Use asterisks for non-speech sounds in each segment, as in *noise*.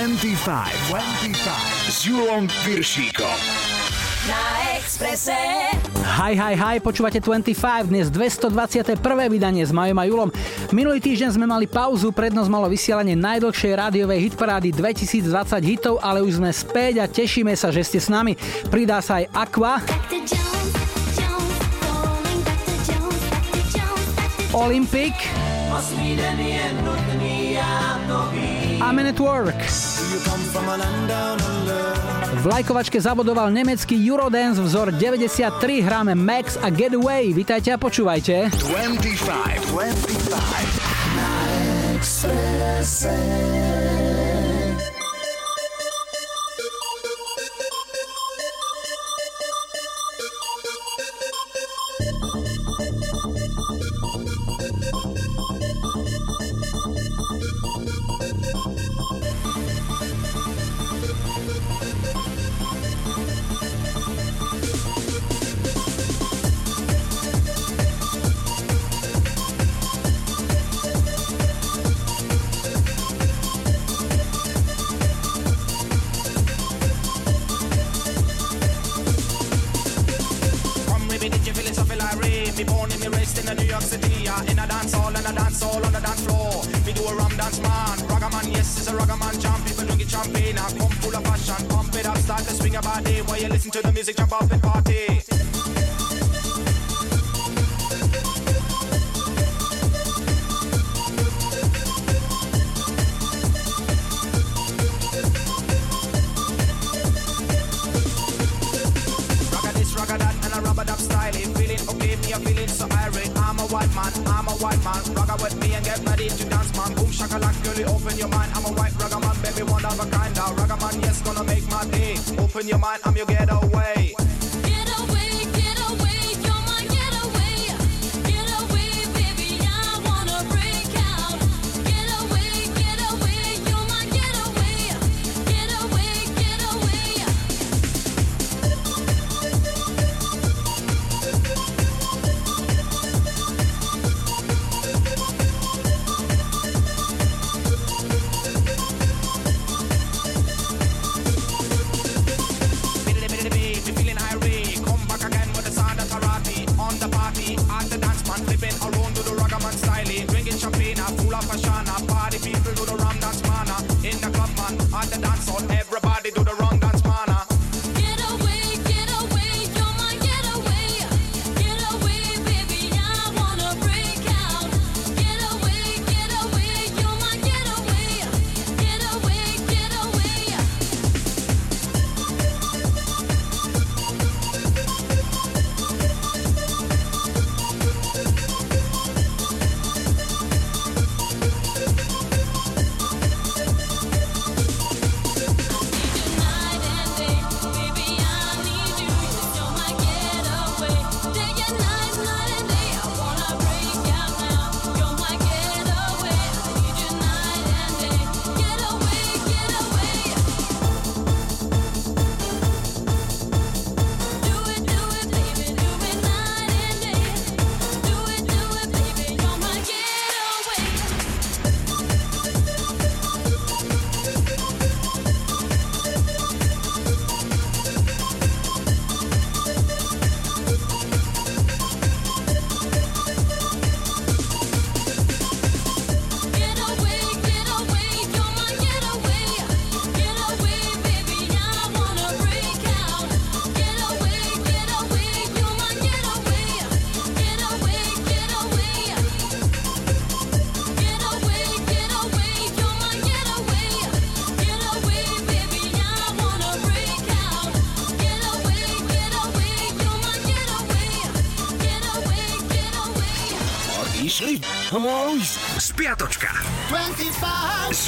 25, 25 s Julom Piršíkom. Na Exprese. Hi, hi, hi, počúvate 25, dnes 221. vydanie s Majom a Julom. Minulý týždeň sme mali pauzu, prednosť malo vysielanie najdlhšej rádiovej hitparády 2020 hitov, ale už sme späť a tešíme sa, že ste s nami. Pridá sa aj Aqua, Olympic a Men at Work. V lajkovačke zabodoval nemecký Eurodance vzor 93, hráme Max a Getaway. Vítajte a počúvajte. 25, 25.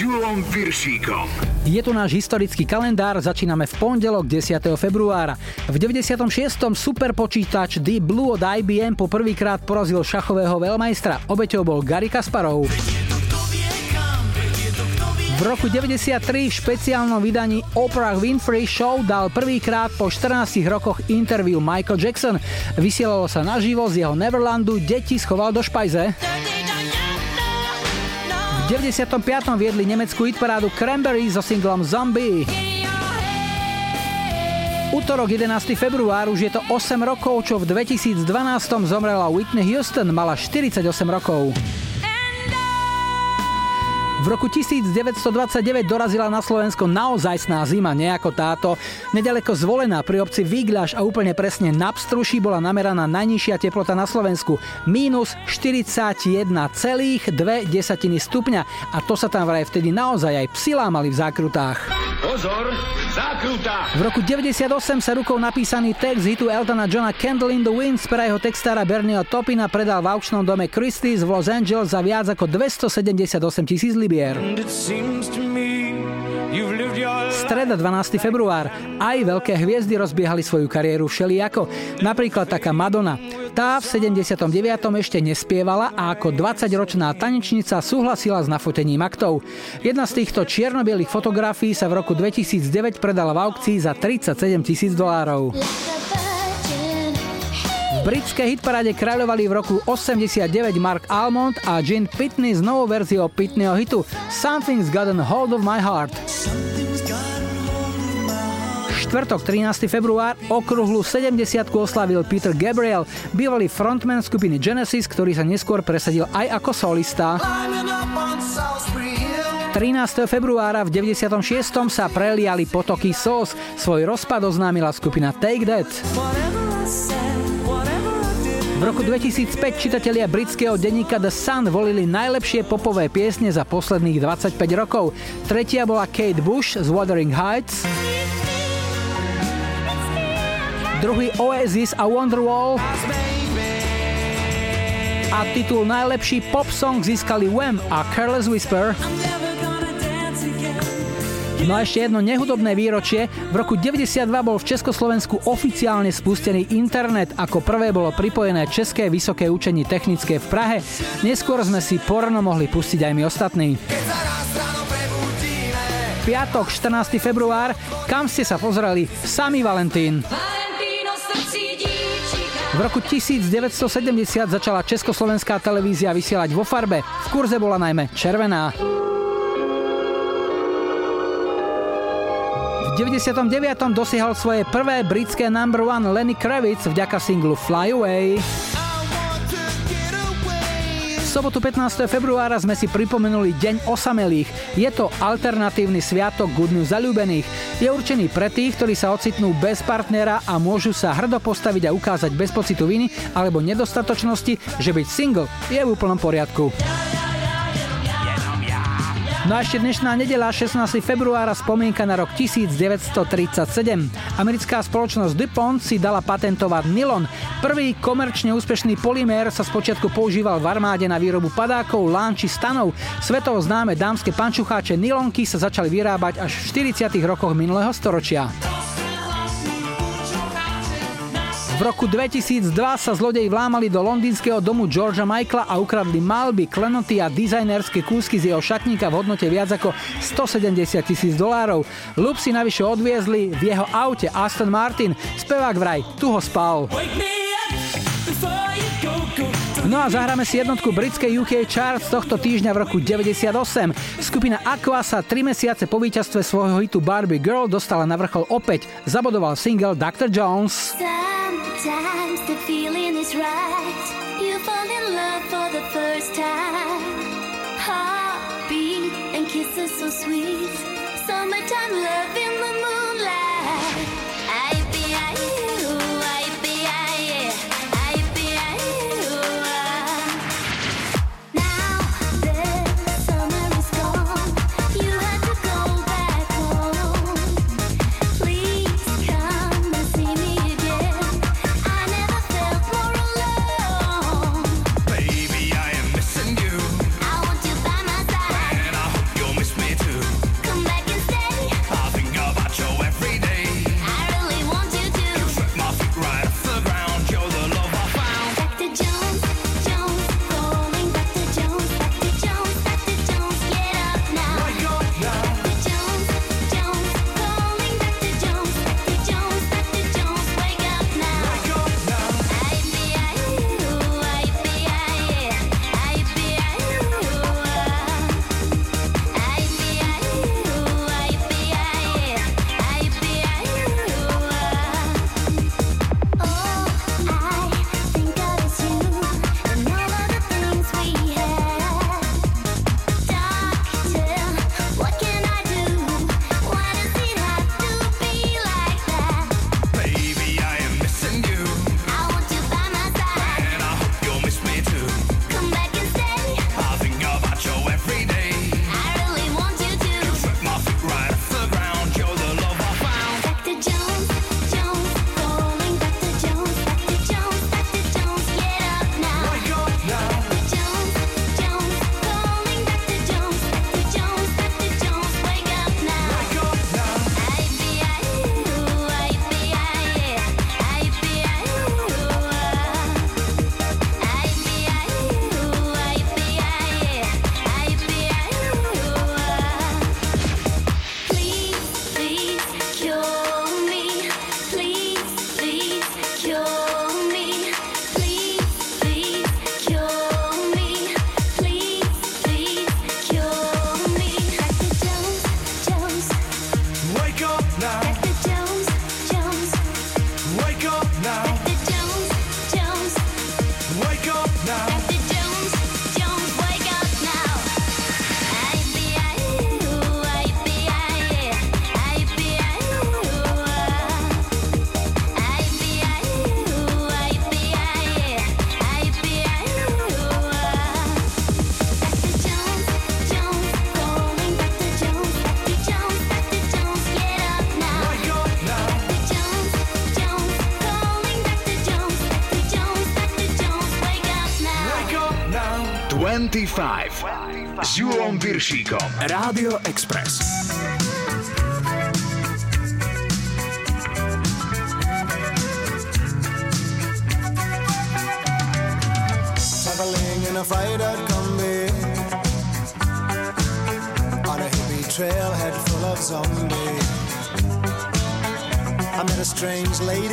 Julom Viršíkom. Je tu náš historický kalendár, začíname v pondelok 10. februára. V 96. superpočítač Deep Blue od IBM po prvýkrát porazil šachového veľmajstra. Obeťou bol Gary Kasparov. V roku 93 v špeciálnom vydaní Oprah Winfrey Show dal prvýkrát po 14 rokoch interview Michael Jackson. Vysielalo sa naživo z jeho Neverlandu, deti schoval do špajze. 95. viedli nemeckú hitparádu Cranberry so singlom Zombie. Útorok 11. február už je to 8 rokov, čo v 2012 zomrela Whitney Houston, mala 48 rokov. V roku 1929 dorazila na Slovensko naozajstná zima, nejako táto. Nedaleko zvolená pri obci Výgľaš a úplne presne na Pstruši bola nameraná najnižšia teplota na Slovensku. Mínus 41,2 stupňa. A to sa tam vraj vtedy naozaj aj psi lámali v zákrutách. Pozor, zákruta! V roku 98 sa rukou napísaný text hitu Eltona Johna Candle in the Wind pre jeho textára Bernieho Topina predal v aukčnom dome Christie's v Los Angeles za viac ako 278 tisíc libier Olivier. Streda 12. február. Aj veľké hviezdy rozbiehali svoju kariéru všelijako. Napríklad taká Madonna. Tá v 79. ešte nespievala a ako 20-ročná tanečnica súhlasila s nafotením aktov. Jedna z týchto čiernobielých fotografií sa v roku 2009 predala v aukcii za 37 tisíc dolárov britskej hitparáde kráľovali v roku 89 Mark Almond a Gene Pitney s novou verziou Pitneyho hitu Something's Gotten Hold of My Heart. Štvrtok 13. február okruhlu 70 oslavil Peter Gabriel, bývalý frontman skupiny Genesis, ktorý sa neskôr presadil aj ako solista. 13. februára v 96. sa preliali potoky SOS. Svoj rozpad oznámila skupina Take That. V roku 2005 čitatelia britského denníka The Sun volili najlepšie popové piesne za posledných 25 rokov. Tretia bola Kate Bush z Wuthering Heights. Druhý Oasis a Wonderwall. A titul najlepší pop song získali Wham a Careless Whisper. No a ešte jedno nehudobné výročie. V roku 92 bol v Československu oficiálne spustený internet. Ako prvé bolo pripojené České vysoké učenie technické v Prahe. Neskôr sme si porno mohli pustiť aj my ostatní. Piatok, 14. február. Kam ste sa pozreli? Sami Valentín. V roku 1970 začala československá televízia vysielať vo farbe. V kurze bola najmä červená. 99. dosiahol svoje prvé britské number one Lenny Kravitz vďaka singlu Fly Away. V sobotu 15. februára sme si pripomenuli Deň osamelých. Je to alternatívny sviatok k dňu zalúbených. Je určený pre tých, ktorí sa ocitnú bez partnera a môžu sa hrdo postaviť a ukázať bez pocitu viny alebo nedostatočnosti, že byť single je v úplnom poriadku. No a ešte dnešná nedela, 16. februára, spomienka na rok 1937. Americká spoločnosť DuPont si dala patentovať nylon. Prvý komerčne úspešný polymér sa spočiatku používal v armáde na výrobu padákov, lán či stanov. Svetovo známe dámske pančucháče nylonky sa začali vyrábať až v 40. rokoch minulého storočia. V roku 2002 sa zlodej vlámali do londýnskeho domu Georgia Michaela a ukradli malby, klenoty a dizajnerské kúsky z jeho šatníka v hodnote viac ako 170 tisíc dolárov. Lup si navyše odviezli v jeho aute Aston Martin. Spevák vraj, tu ho spal. No a zahráme si jednotku britskej UK Charts tohto týždňa v roku 98. Skupina Aqua sa 3 mesiace po víťazstve svojho hitu Barbie Girl dostala na vrchol opäť. Zabodoval single Dr. Jones. Summertime love in the moonlight. 25 s Julom Viršíkom. Rádio Express. Traveling in a freighter combi On a hippie trailhead full of zombies I met a strange lady,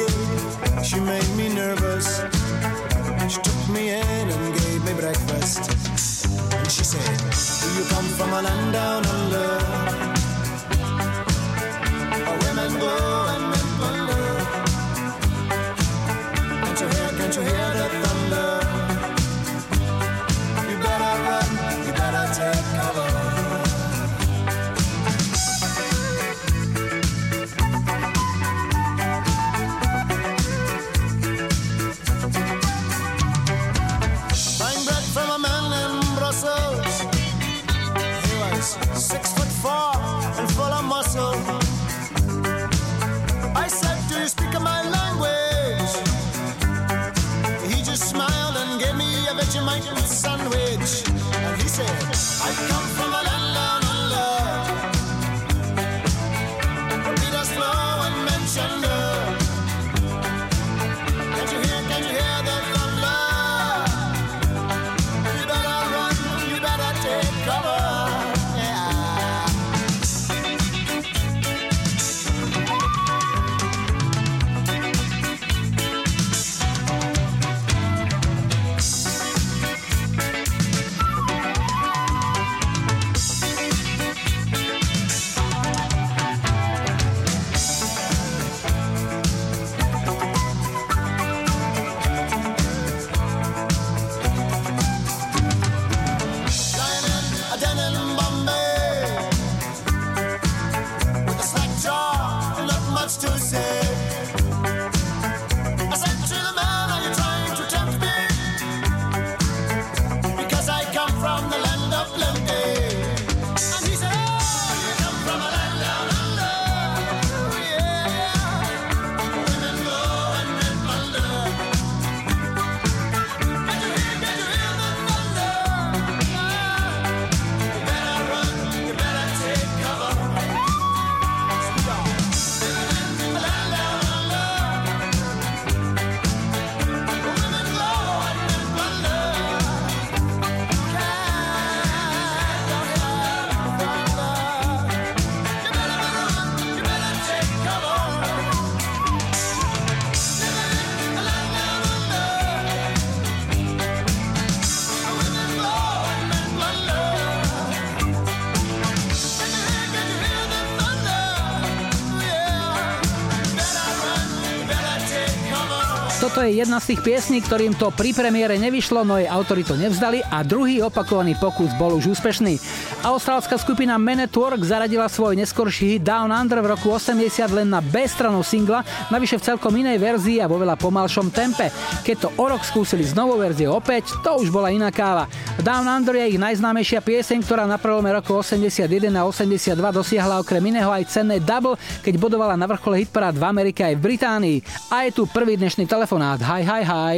je jedna z tých piesní, ktorým to pri premiére nevyšlo, no jej autori to nevzdali a druhý opakovaný pokus bol už úspešný. Austrálska skupina Men at Work zaradila svoj neskorší hit Down Under v roku 80 len na B stranu singla, navyše v celkom inej verzii a vo veľa pomalšom tempe. Keď to o rok skúsili s novou verziou opäť, to už bola iná káva. Down Under je ich najznámejšia pieseň, ktorá na prelome roku 81 a 82 dosiahla okrem iného aj cenné double, keď bodovala na vrchole hitparád v Amerike aj v Británii. A je tu prvý dnešný telefon telefonát. Hi, hi, hi.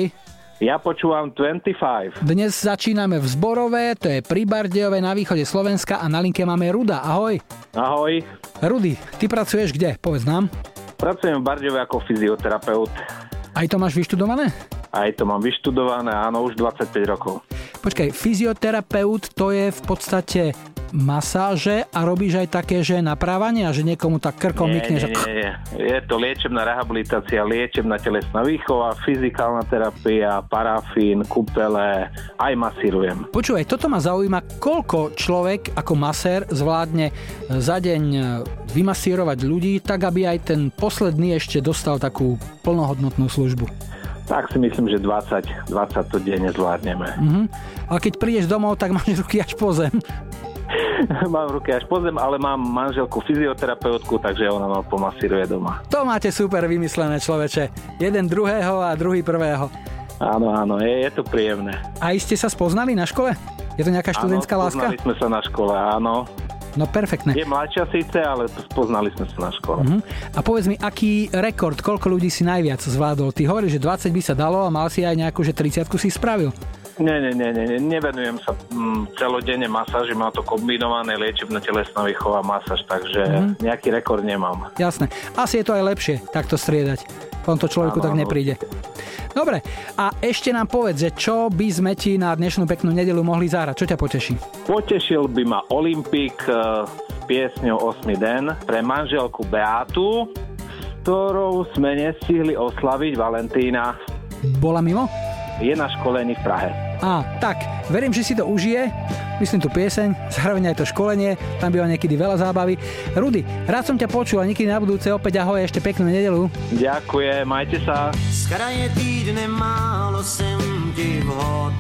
Ja počúvam 25. Dnes začíname v Zborové, to je pri Bardejove na východe Slovenska a na linke máme Ruda. Ahoj. Ahoj. Rudy, ty pracuješ kde? Povedz nám. Pracujem v Bardejove ako fyzioterapeut. Aj to máš vyštudované? Aj to mám vyštudované, áno, už 25 rokov. Počkaj, fyzioterapeut to je v podstate masáže a robíš aj také, že naprávanie a že niekomu tak krkom nie, mykne, nie, nie, nie. Je to liečebná rehabilitácia, liečebná telesná výchova, fyzikálna terapia, parafín, kúpele, aj masírujem. Počúvaj, toto ma zaujíma, koľko človek ako masér zvládne za deň vymasírovať ľudí, tak aby aj ten posledný ešte dostal takú plnohodnotnú službu. Tak si myslím, že 20, 20 to denne zvládneme. Mhm. Ale keď prídeš domov, tak máš ruky až po zem. *laughs* mám ruky až po zem, ale mám manželku fyzioterapeutku, takže ona ma pomasíruje doma. To máte super vymyslené, človeče. Jeden druhého a druhý prvého. Áno, áno, je, je to príjemné. A ste sa spoznali na škole? Je to nejaká študentská áno, láska? sme sa na škole, áno. No perfektné. Je mladšia síce, ale poznali sme sa na škole. Uh-huh. A povedz mi, aký rekord, koľko ľudí si najviac zvládol? Ty hovoríš, že 20 by sa dalo a mal si aj nejakú, že 30 si spravil. Nie, nie, nie, nie, nevenujem sa mm, celodenne masáži, mám to kombinované liečebná telesná výchova masáž, takže mm-hmm. nejaký rekord nemám. Jasné. Asi je to aj lepšie takto striedať. On to človeku ano, tak nepríde. Dobre, a ešte nám povedz, že čo by sme ti na dnešnú peknú nedelu mohli zahrať? Čo ťa poteší? Potešil by ma Olympik uh, s piesňou 8. den pre manželku Beátu, ktorou sme nestihli oslaviť Valentína. Bola mimo? Je na školení v Prahe. Á, tak, verím, že si to užije, myslím tú pieseň, zároveň aj to školenie, tam býva niekedy veľa zábavy. Rudy, rád som ťa počul a niekedy na budúce opäť ahoj, ešte peknú nedelu. Ďakujem, majte sa. Z kraje týdne málo sem ti vhod.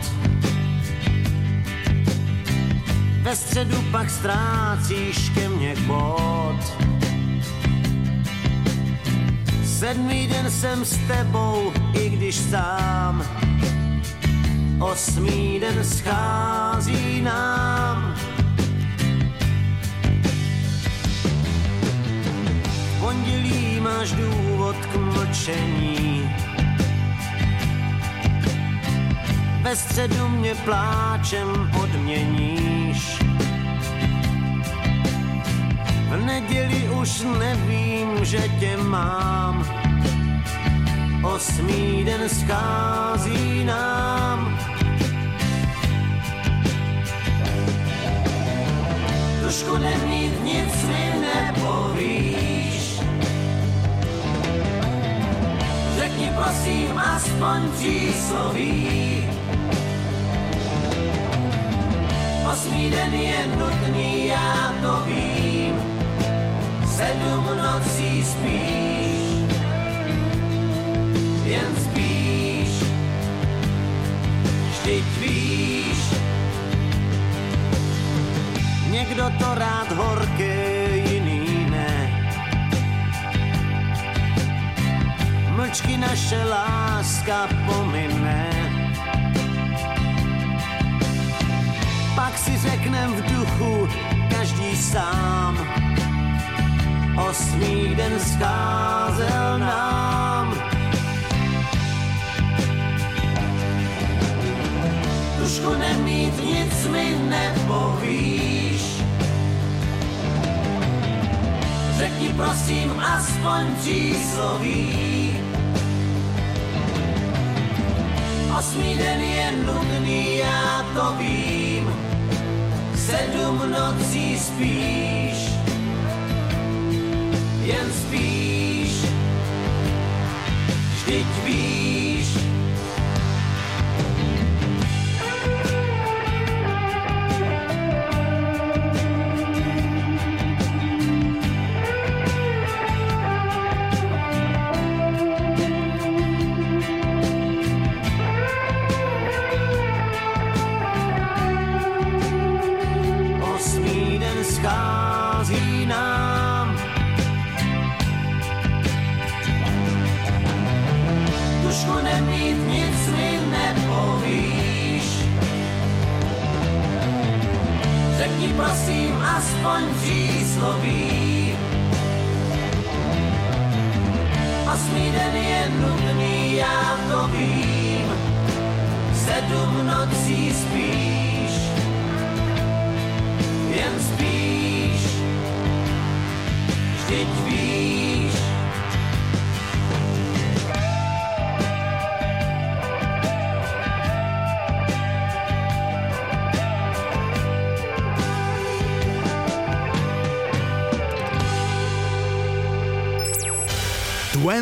Ve středu pak ztrácíš ke mně bod. Sedmý den jsem s tebou, i když sám osmý den schází nám. V pondělí máš důvod k mlčení, ve středu mě pláčem odměníš. V neděli už nevím, že tě mám, osmý den schází nám. Trošku nemít nic mi nepovíš. Řekni prosím aspoň přísloví. Osmý den je nutný, já to vím. Sedm nocí spíš, jen spíš. Vždyť víš, Někdo to rád horké, jiný ne. Mlčky naše láska pomine. Pak si řeknem v duchu každý sám. Osmý den scházel nám. Tušku nemít nic mi nepovíš. Řekni prosím aspoň přísloví. Osmý den je nudný, já to vím. Sedm nocí spíš, jen spíš. Vždyť víš,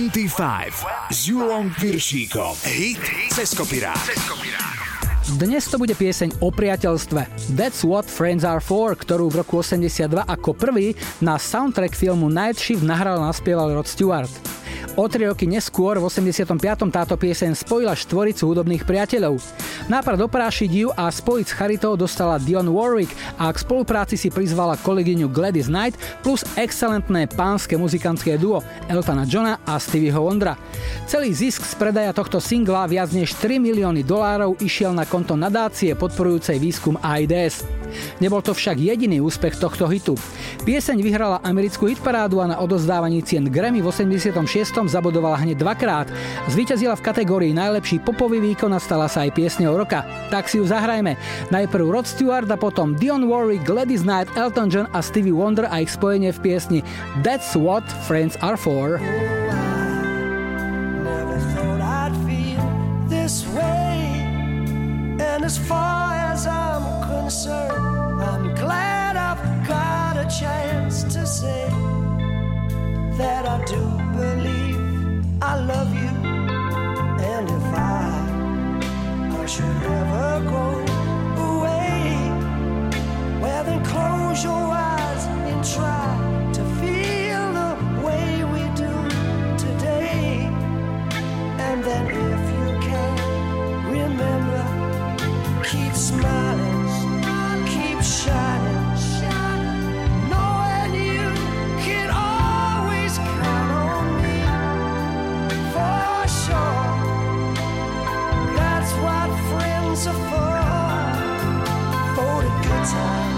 25 s Julom Piršíkom. Hit cez. Dnes to bude pieseň o priateľstve That's What Friends Are For, ktorú v roku 82 ako prvý na soundtrack filmu Night Shift nahral a naspieval Rod Stewart. O tri roky neskôr, v 85. táto pieseň spojila štvoricu hudobných priateľov. Nápad oprášiť ju a spojiť s Charitou dostala Dion Warwick a k spolupráci si prizvala kolegyňu Gladys Knight plus excelentné pánske muzikantské duo Eltona Johna a Stevieho Wondra. Celý zisk z predaja tohto singla viac než 3 milióny dolárov išiel na konto nadácie podporujúcej výskum AIDS. Nebol to však jediný úspech tohto hitu. Pieseň vyhrala americkú hitparádu a na odozdávaní cien Grammy v 86. zabodovala hneď dvakrát. Zvíťazila v kategórii najlepší popový výkon a stala sa aj piesňou roka. Tak si ju zahrajme. Najprv Rod Stewart a potom Dion Warwick, Gladys Knight, Elton John a Stevie Wonder a ich spojenie v piesni That's What Friends Are For. as far as I'm concerned, I'm glad I've got a chance to say that I do believe I love you. And if I, I should ever go away, well, then close your eyes and try to feel the way we do today. And then if you can remember, keep smiling, the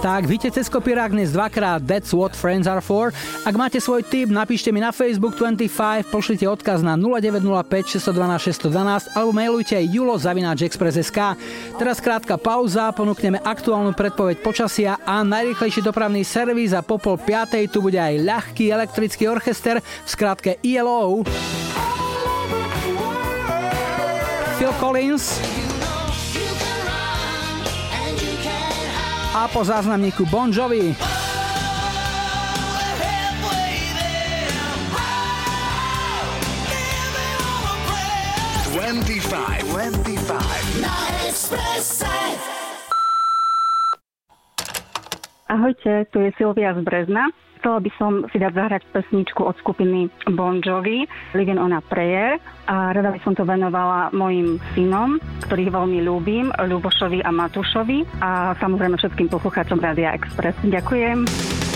Tak, víte cez kopírák dnes dvakrát That's What Friends Are For. Ak máte svoj tip, napíšte mi na Facebook 25, pošlite odkaz na 0905 612 612 alebo mailujte aj julo express.sk. Teraz krátka pauza, ponúkneme aktuálnu predpoveď počasia a najrychlejší dopravný servis a popol piatej tu bude aj ľahký elektrický orchester v skratke ILO. Phil Collins a po záznamníku Bon Jovi. Twenty-five. Na Expresse. Ahojte, tu je Silvia z Brezna. Chcela by som si dať zahrať pesničku od skupiny Bon Jovi, Living on a Prayer a rada by som to venovala mojim synom, ktorých veľmi ľúbim, Ľubošovi a Matušovi a samozrejme všetkým poslucháčom Radia Express. Ďakujem.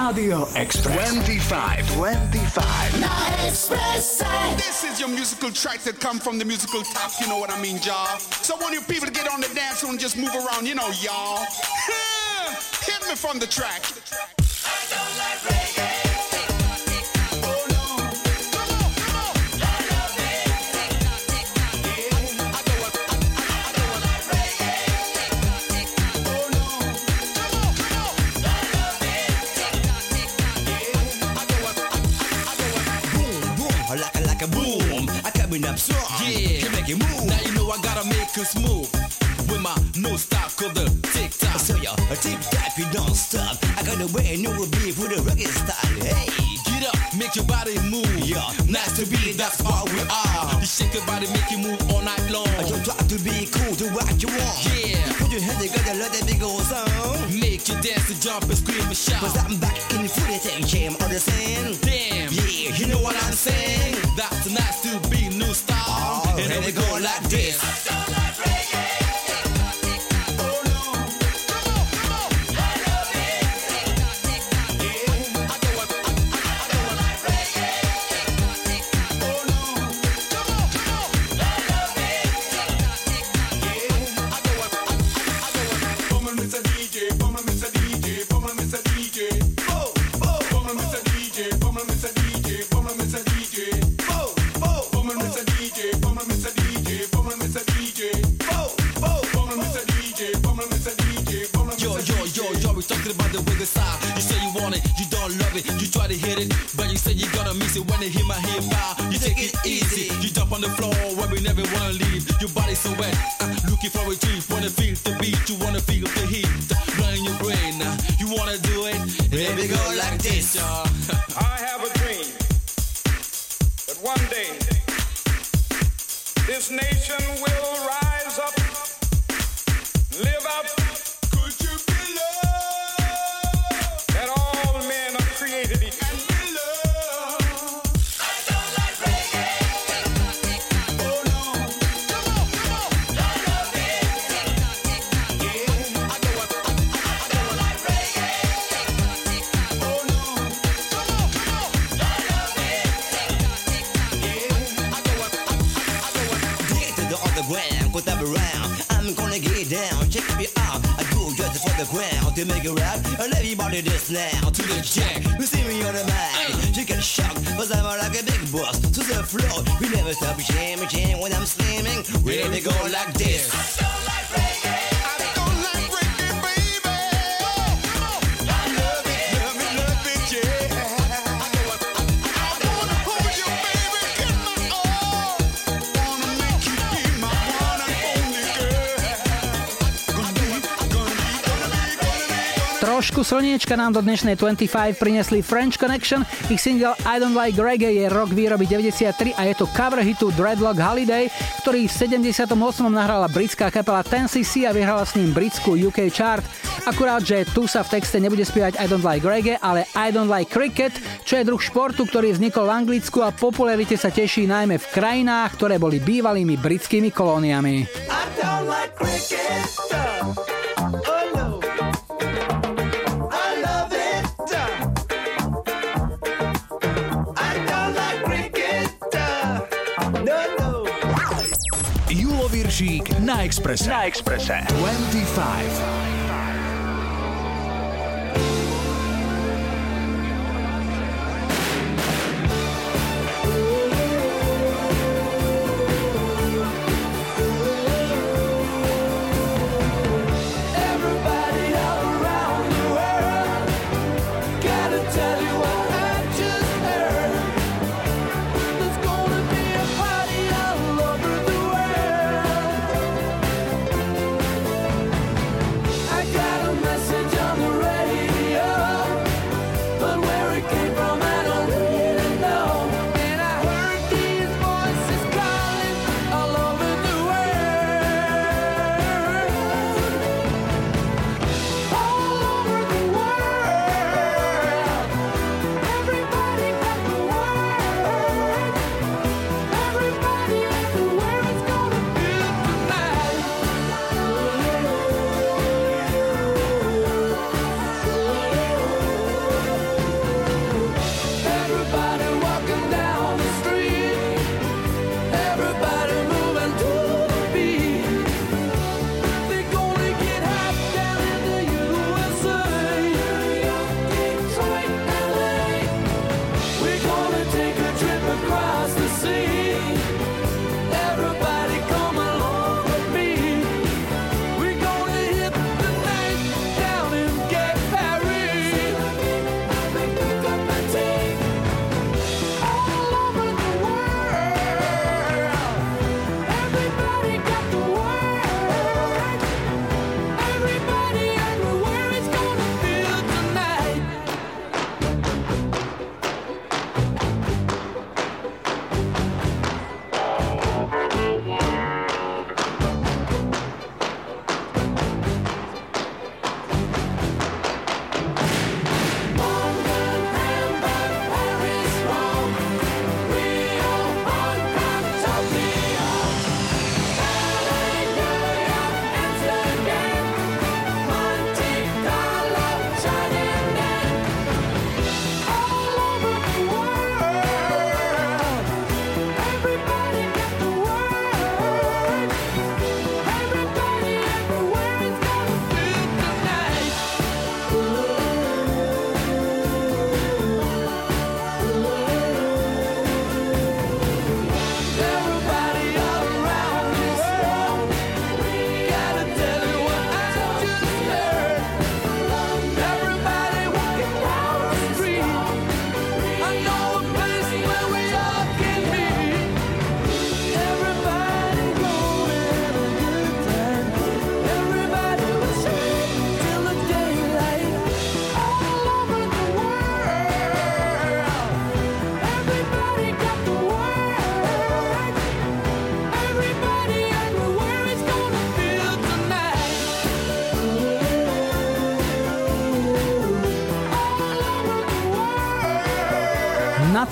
Rádio Express. 25. 25. Na Expresse. This is your musical track that come from the musical top, you know what I mean, y'all? So I want you people to get on the dance floor and just move around, you know, y'all. *laughs* Hit me from the track. Make move. Now you know I gotta make it smooth. With my no stop, cause the tick tock. So yo, a tick tock, you don't stop. I got a way new beat for the reggae style. Hey, get up, make your body move. Yeah, nice to be, that's what we are. You shake your body, make you move all night long. I don't try to be cool, do what you want. Yeah, put your head together, let that big old sound. Make you dance and jump and scream and shout. Cause I'm back in the footy thing, jam sand. Damn, yeah, you know what I'm saying. That's nice to be Slniečka nám do dnešnej 25 priniesli French Connection. Ich single I Don't Like Reggae je rok výroby 93 a je to cover hitu Dreadlock Holiday, ktorý v 78. nahrala britská kapela 10cc a vyhrala s ním britskú UK chart. Akurát, že tu sa v texte nebude spievať I Don't Like Reggae, ale I Don't Like Cricket, čo je druh športu, ktorý vznikol v Anglicku a popularite sa teší najmä v krajinách, ktoré boli bývalými britskými kolóniami. I don't like na Exprese. Na Exprese. 25.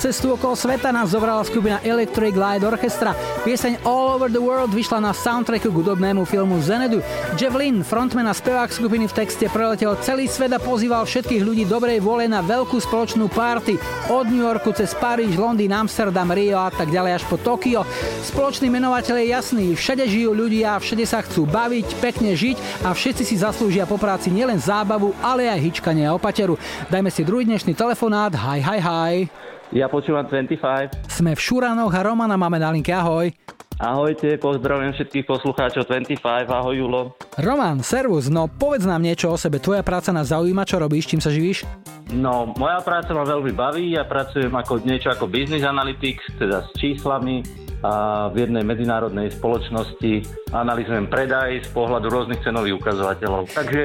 cestu okolo sveta nás zobrala skupina Electric Light Orchestra. Pieseň All Over the World vyšla na soundtracku k hudobnému filmu Zenedu. Jeff Lynn, frontman a spevák skupiny v texte preletel celý svet a pozýval všetkých ľudí dobrej vôle na veľkú spoločnú party od New Yorku cez Paríž, Londýn, Amsterdam, Rio a tak ďalej až po Tokio. Spoločný menovateľ je jasný, všade žijú ľudia, všade sa chcú baviť, pekne žiť a všetci si zaslúžia po práci nielen zábavu, ale aj hyčkanie a opateru. Dajme si druhý dnešný telefonát. Hi, hi, hi. Ja počúvam 25. Sme v Šuranoch a Romana máme na linke. Ahoj. Ahojte, pozdravujem všetkých poslucháčov 25. Ahoj Julo. Roman, servus, no povedz nám niečo o sebe. Tvoja práca nás zaujíma, čo robíš, čím sa živíš? No, moja práca ma veľmi baví. Ja pracujem ako niečo ako business analytics, teda s číslami a v jednej medzinárodnej spoločnosti analyzujem predaj z pohľadu rôznych cenových ukazovateľov. Takže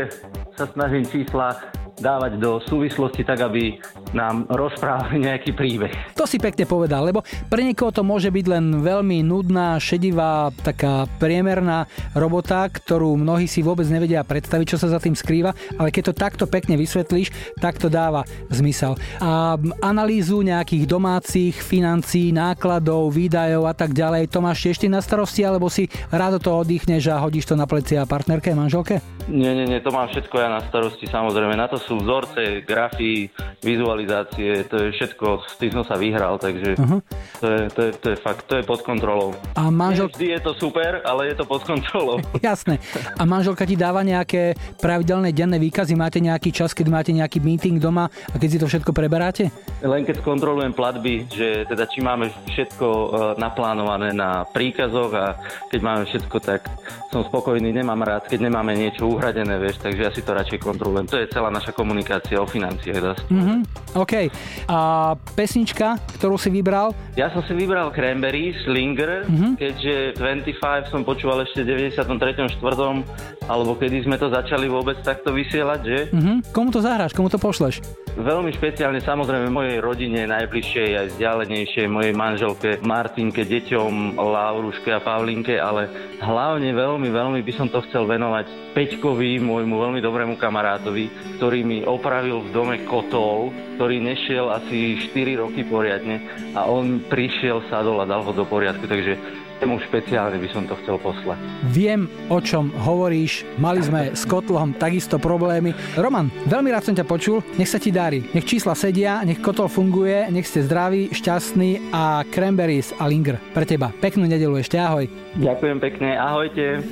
sa snažím čísla dávať do súvislosti tak, aby nám rozprávali nejaký príbeh. To si pekne povedal, lebo pre niekoho to môže byť len veľmi nudná, šedivá, taká priemerná robota, ktorú mnohí si vôbec nevedia predstaviť, čo sa za tým skrýva, ale keď to takto pekne vysvetlíš, tak to dáva zmysel. A analýzu nejakých domácich financií, nákladov, výdajov a tak ďalej, to máš tiež ty na starosti, alebo si rádo to oddychneš a hodíš to na plecia partnerke, manželke? Nie, nie, nie, to mám všetko ja na starosti, samozrejme. Na to sú vzorce, grafy, vizualizácie, to je všetko, s tým som sa vyhral, takže uh-huh. to, je, to, je, to je fakt, to je pod kontrolou. A manžel... Nie, vždy je to super, ale je to pod kontrolou. *laughs* Jasné. A manželka ti dáva nejaké pravidelné denné výkazy? Máte nejaký čas, keď máte nejaký meeting doma a keď si to všetko preberáte? Len keď skontrolujem platby, že teda či máme všetko e, naplánované na príkazoch a keď máme všetko, tak som spokojný, nemám rád, keď nemáme niečo uhradené, vieš, takže ja si to radšej kontrolujem. To je celá naša komunikácia o financiách. Dá sa Mhm, OK. A pesnička, ktorú si vybral? Ja som si vybral Cranberries, Linger, Mhm. keďže 25 som počúval ešte v 93. 4. alebo kedy sme to začali vôbec takto vysielať, že? Mhm. Komu to zahráš? Komu to pošleš? Veľmi špeciálne samozrejme mojej rodine, najbližšej aj vzdialenejšej, mojej manželke Martinke, deťom Lauruške a Pavlinke, ale hlavne veľmi, veľmi by som to chcel venovať Peťkovi, môjmu veľmi dobrému kamarátovi, ktorý mi opravil v dome kotol, ktorý nešiel asi 4 roky poriadne a on prišiel, sadol a dal ho do poriadku, takže mu špeciálne by som to chcel poslať. Viem, o čom hovoríš. Mali sme s kotlom takisto problémy. Roman, veľmi rád som ťa počul. Nech sa ti darí. Nech čísla sedia, nech kotol funguje, nech ste zdraví, šťastní a cranberries a linger pre teba. Peknú nedelu ešte, ahoj. Ďakujem pekne, ahojte.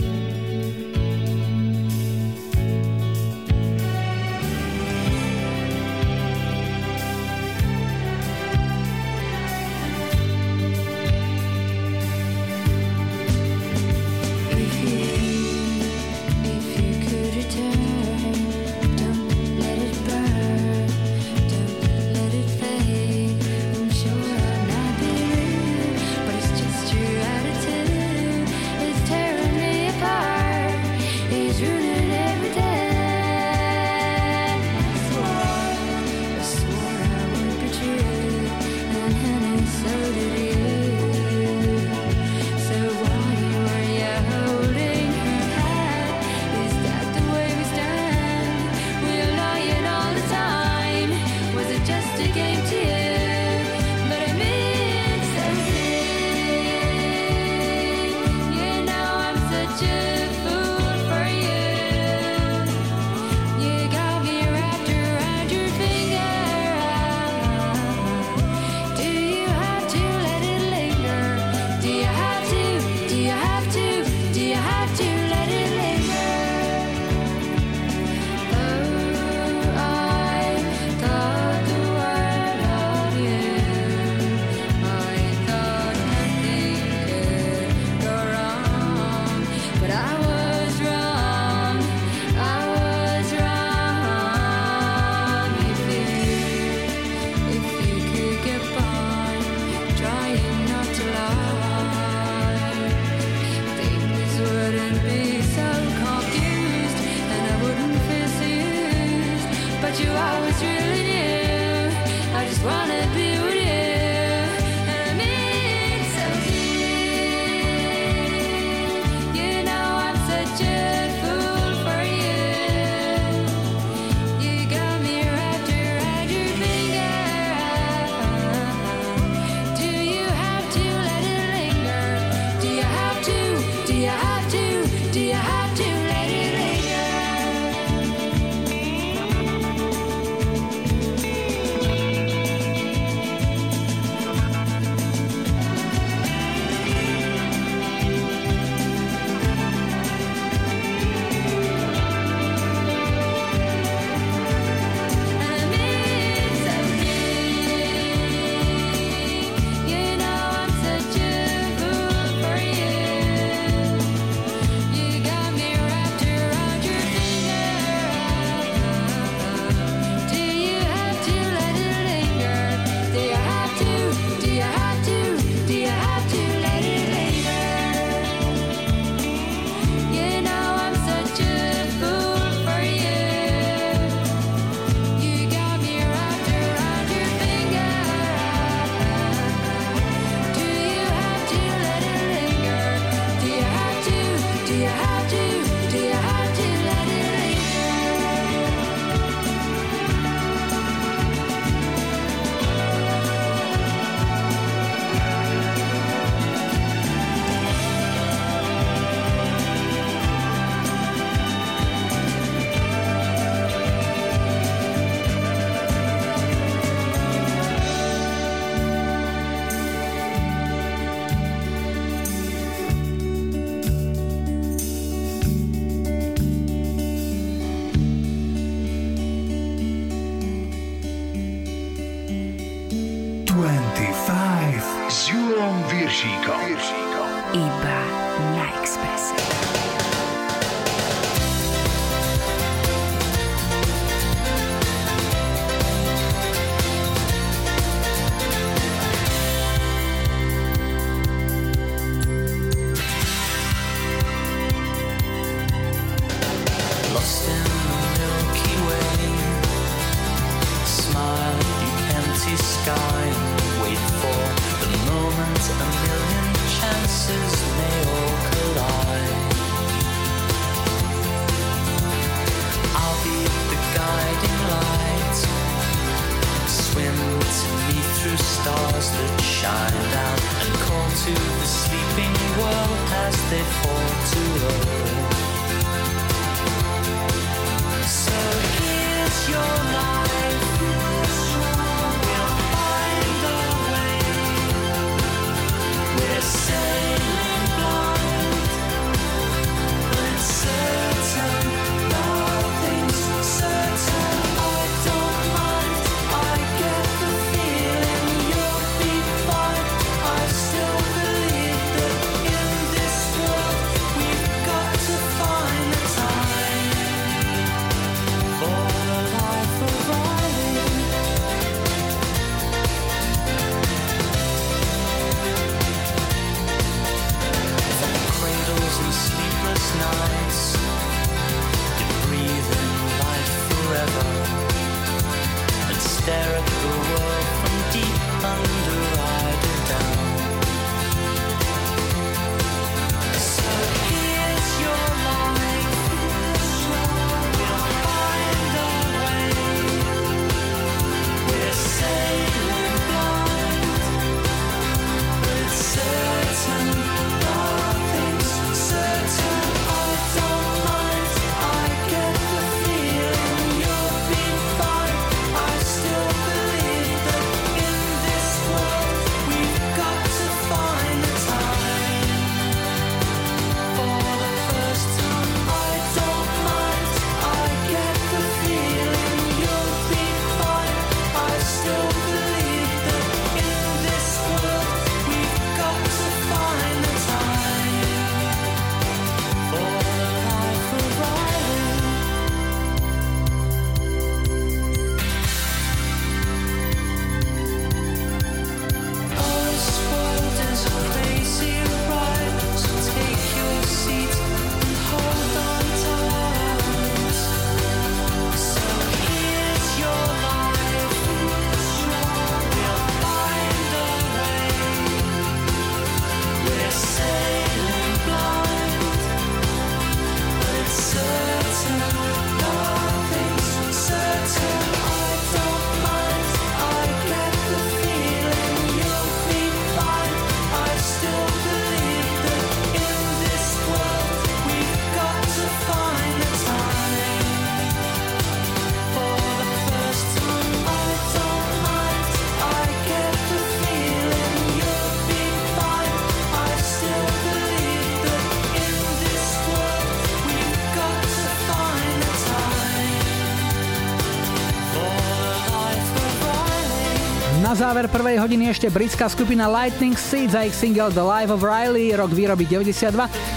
záver prvej hodiny ešte britská skupina Lightning Seeds a ich single The Life of Riley, rok výroby 92.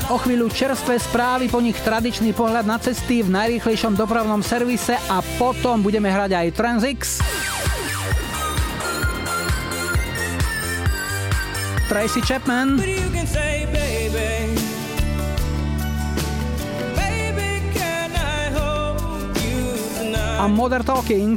O chvíľu čerstvé správy, po nich tradičný pohľad na cesty v najrýchlejšom dopravnom servise a potom budeme hrať aj Transix. Tracy Chapman. A Modern Talking.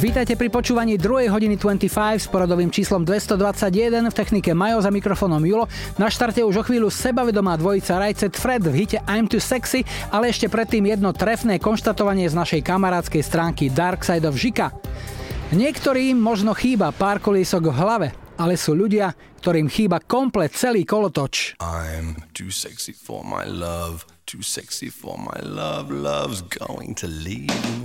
Vítajte pri počúvaní 2. hodiny 25 s poradovým číslom 221 v technike Majo za mikrofónom Julo. Na štarte už o chvíľu sebavedomá dvojica Rajcet Fred v hite I'm Too Sexy, ale ešte predtým jedno trefné konštatovanie z našej kamarádskej stránky Dark Side of Žika. Niektorým možno chýba pár kolísok v hlave, ale sú ľudia, ktorým chýba komplet celý kolotoč. I'm too sexy for my love, too sexy for my love, love's going to leave me.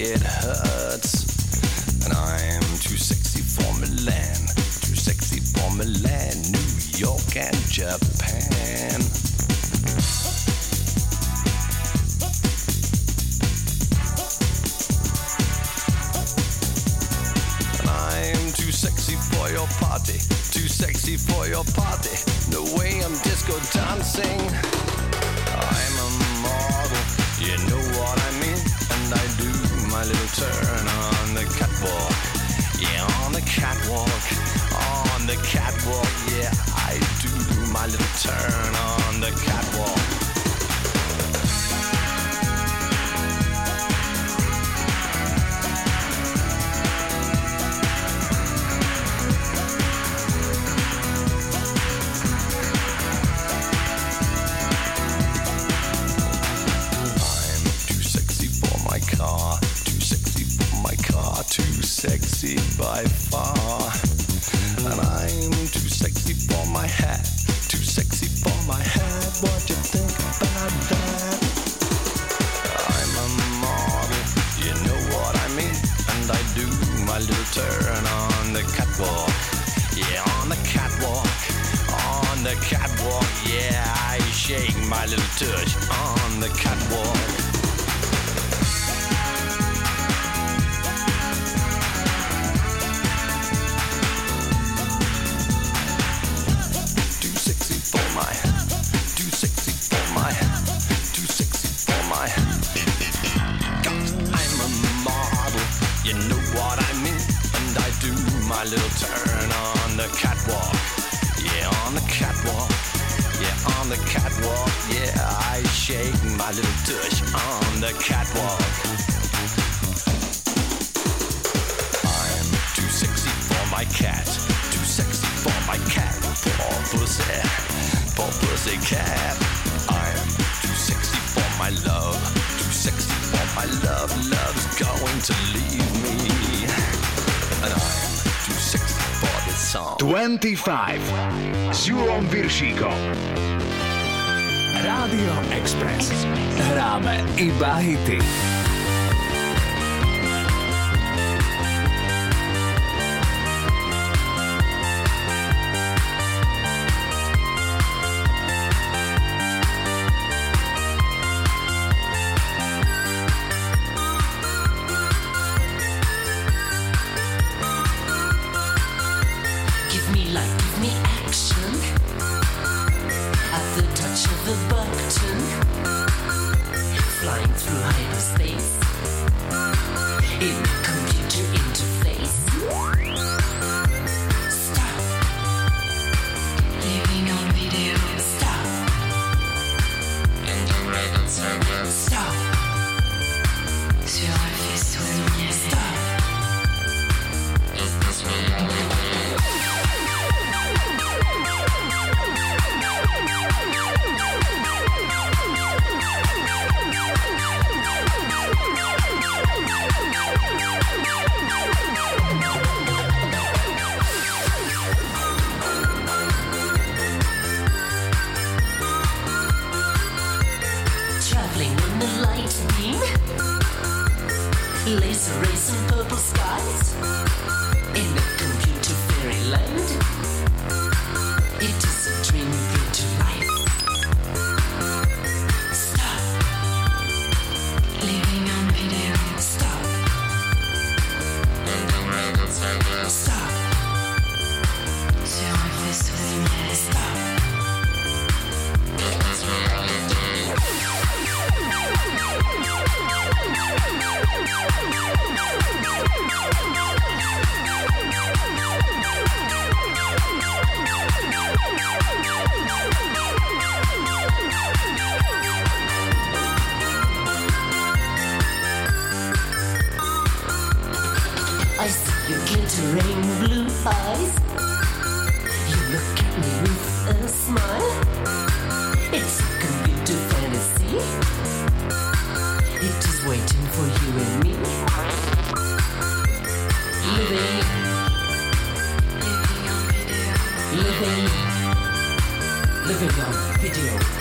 It hurts. And I'm too sexy for Milan, too sexy for Milan, New York and Japan. And I'm too sexy for your party, too sexy for your party. The way I'm disco dancing. I'm a model, you know what I mean. And I do my little turn on the catwalk. Yeah, on the catwalk, on the catwalk. Yeah, I do my little turn on the catwalk. Too sexy by far. And I'm too sexy for my hat, too sexy for my hat. What you think about that? I'm a model, you know what I mean. And I do my little turn on the catwalk. Yeah, on the catwalk, on the catwalk. Yeah, I shake my little touch on the catwalk. Little turn on the catwalk. Yeah, on the catwalk. Yeah, on the catwalk. Yeah, I shake my little tush on the catwalk. I'm too sexy for my cat. Too sexy for my cat. Poor pussy. Poor pussy cat. I'm too sexy for my love. Too sexy for my love. Love's going to leave me. And I'm song. 25 s Julom Viršíkom. Rádio Express. Hráme iba hity. Waiting for you and me. Living. Living. Living on video.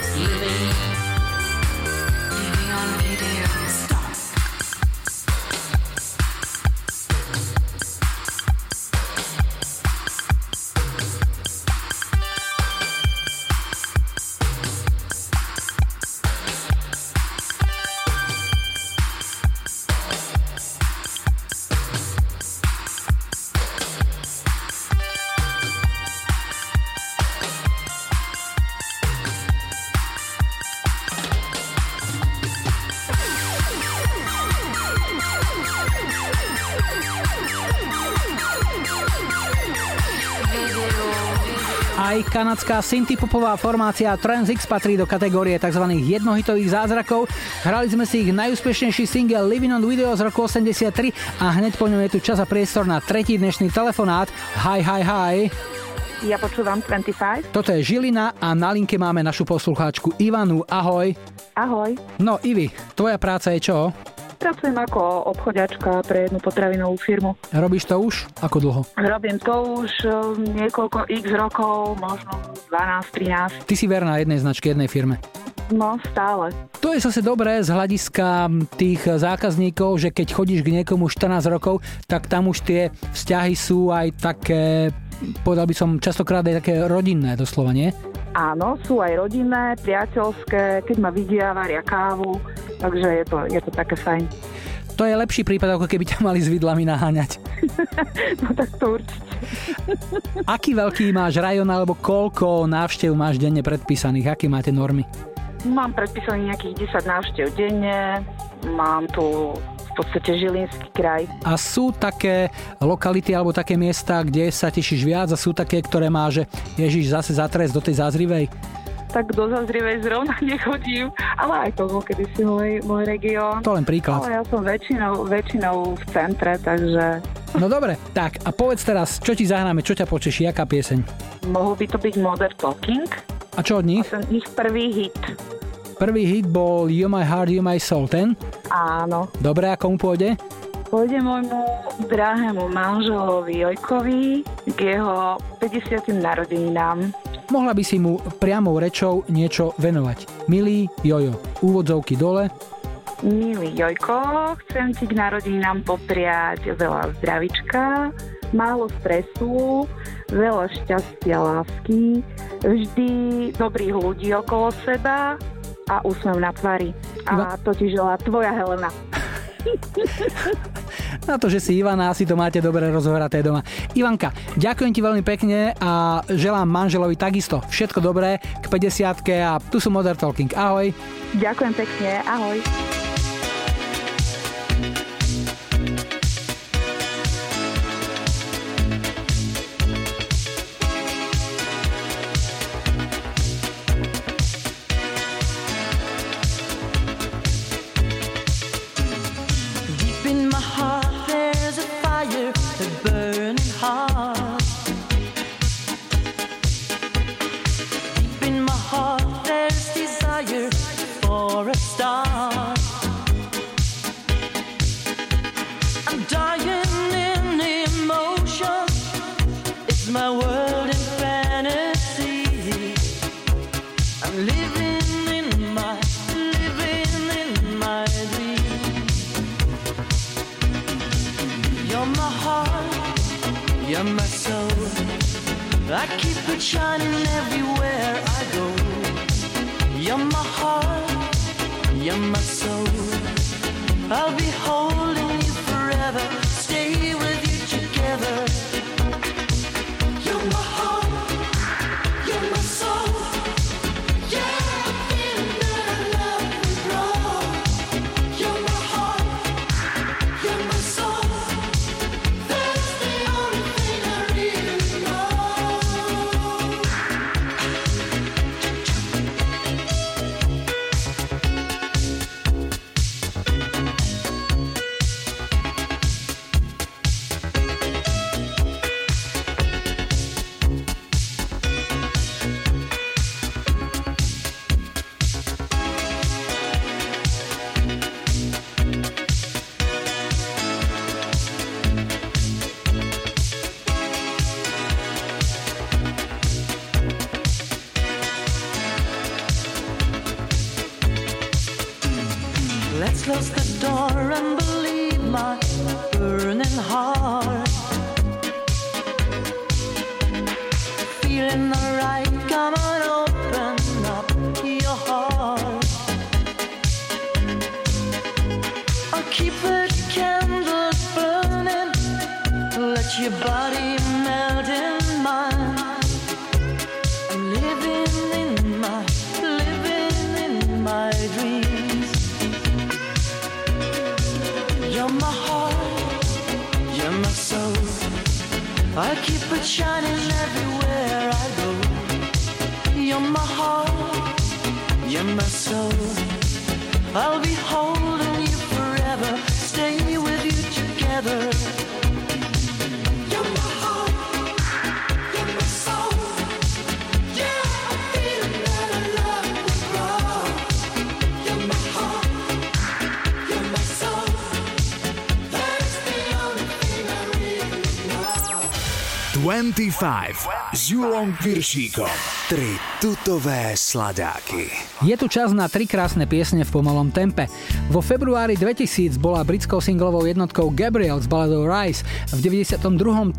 Kanadská synthpopová formácia Trans X patrí do kategórie tzv. jednohitových zázrakov. Hrali sme si ich najúspešnejší single Living on Video z roku 83 a hneď po ňom je tu čas a priestor na tretí dnešný telefonát. Hi, hi, hi. Ja počúvam 25. Toto je Žilina a na linke máme našu poslucháčku Ivanu. Ahoj. Ahoj. No Ivi, tvoja práca je čo? Pracujem ako obchodiačka pre jednu potravinovú firmu. Robíš to už? Ako dlho? Robím to už eh, niekoľko x rokov, možno 12, 13. Ty si verná jednej značke, jednej firme. No, stále. To je zase dobré z hľadiska tých zákazníkov, že keď chodíš k niekomu 14 rokov, tak tam už tie vzťahy sú aj také, povedal by som, častokrát aj také rodinné doslova, nie? Áno, sú aj rodinné, priateľské, keď ma vidia, varia kávu, takže je to, je to také fajn. To je lepší prípad, ako keby ťa mali s vidlami naháňať. *laughs* no tak to určite. *laughs* Aký veľký máš rajon, alebo koľko návštev máš denne predpísaných? Aké máte normy? Mám predpísaných nejakých 10 návštev denne, mám tu podstate Žilinský kraj. A sú také lokality alebo také miesta, kde sa tešíš viac a sú také, ktoré má, že Ježiš zase zatres do tej zázrivej? Tak do Zazrivej zrovna *laughs* nechodím, ale aj to bol kedysi môj, môj región. To len príklad. Ale ja som väčšinou, väčšinou v centre, takže No dobre, tak a povedz teraz, čo ti zahráme, čo ťa počeší, aká pieseň? mohol by to byť Modern Talking. A čo od nich? Ten ich prvý hit. Prvý hit bol You My Heart, You My Soul, ten? Áno. Dobre, a komu pôjde? Pôjde môjmu drahému manželovi Jojkovi k jeho 50. narodeninám. Mohla by si mu priamou rečou niečo venovať. Milý Jojo, úvodzovky dole. Milý Jojko, chcem ti k narodeninám popriať veľa zdravička, málo stresu, veľa šťastia, lásky, vždy dobrých ľudí okolo seba a úsmev na tvári. A to ti želá tvoja Helena. Na to, že si Ivana, asi to máte dobre rozhoraté doma. Ivanka, ďakujem ti veľmi pekne a želám manželovi takisto všetko dobré k 50 a tu sú Modern Talking. Ahoj. Ďakujem pekne, ahoj. 25 s Julom Piršíkom. Tri tutové sladáky. Je tu čas na tri krásne piesne v pomalom tempe. Vo februári 2000 bola britskou singlovou jednotkou Gabriel s baladou Rise. V 92.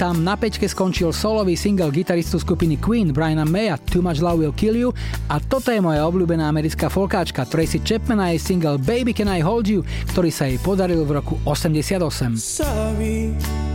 tam na pečke skončil solový single gitaristu skupiny Queen Briana Maya Too Much Love Will Kill You a toto je moja obľúbená americká folkáčka Tracy Chapman a jej single Baby Can I Hold You, ktorý sa jej podaril v roku 88. Sorry.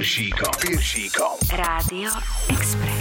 Julom Viršíkom. Viršíkom. Rádio Express.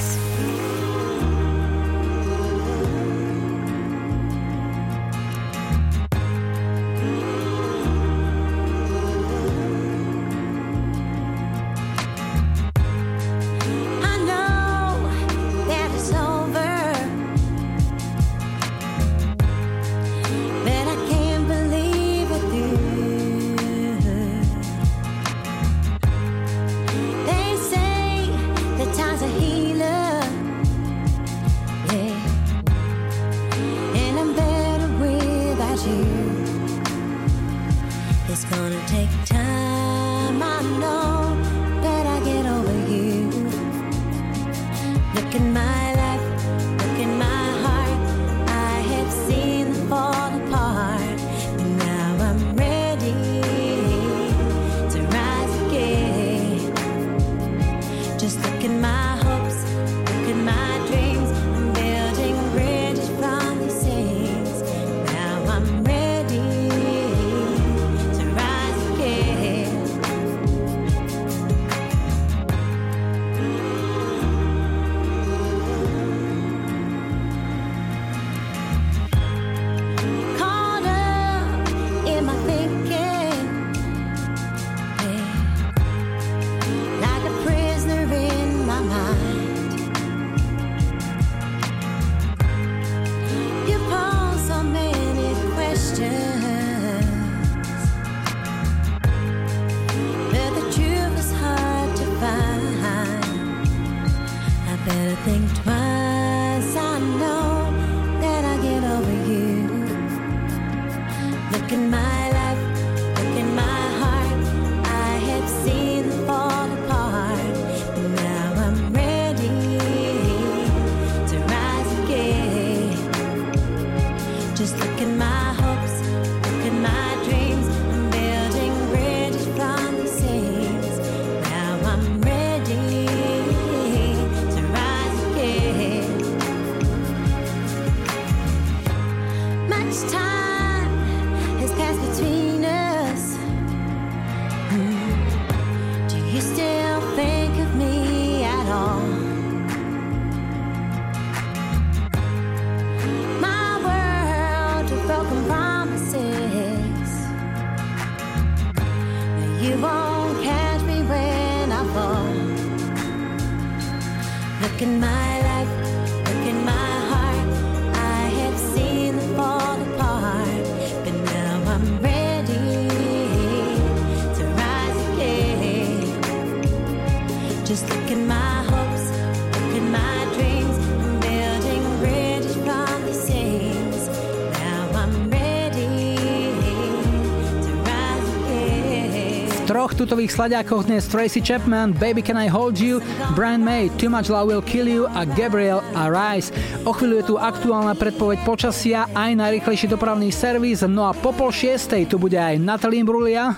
Tutových sladiakoch dnes Tracy Chapman, Baby Can I Hold You, Brian May, Too Much Love Will Kill You a Gabriel Arise. O chvíľu je tu aktuálna predpoveď počasia, aj najrychlejší dopravný servis, no a po pol šiestej tu bude aj Natalie Brulia,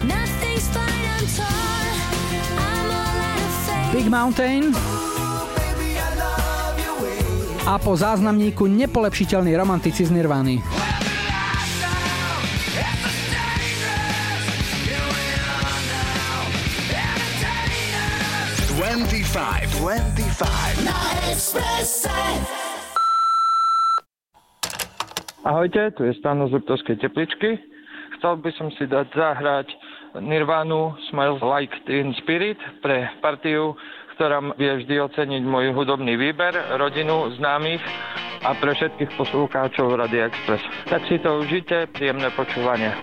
Big Mountain a po záznamníku nepolepšiteľný romantici z Nirvany. 25, 25. Na Expresse. Ahojte, tu je Stano z Liptovskej tepličky. Chcel by som si dať zahrať Nirvanu Smells Like Teen Spirit pre partiu, ktorá vie vždy oceniť môj hudobný výber, rodinu, známych a pre všetkých poslucháčov Radio Express. Tak si to užite, príjemné počúvanie.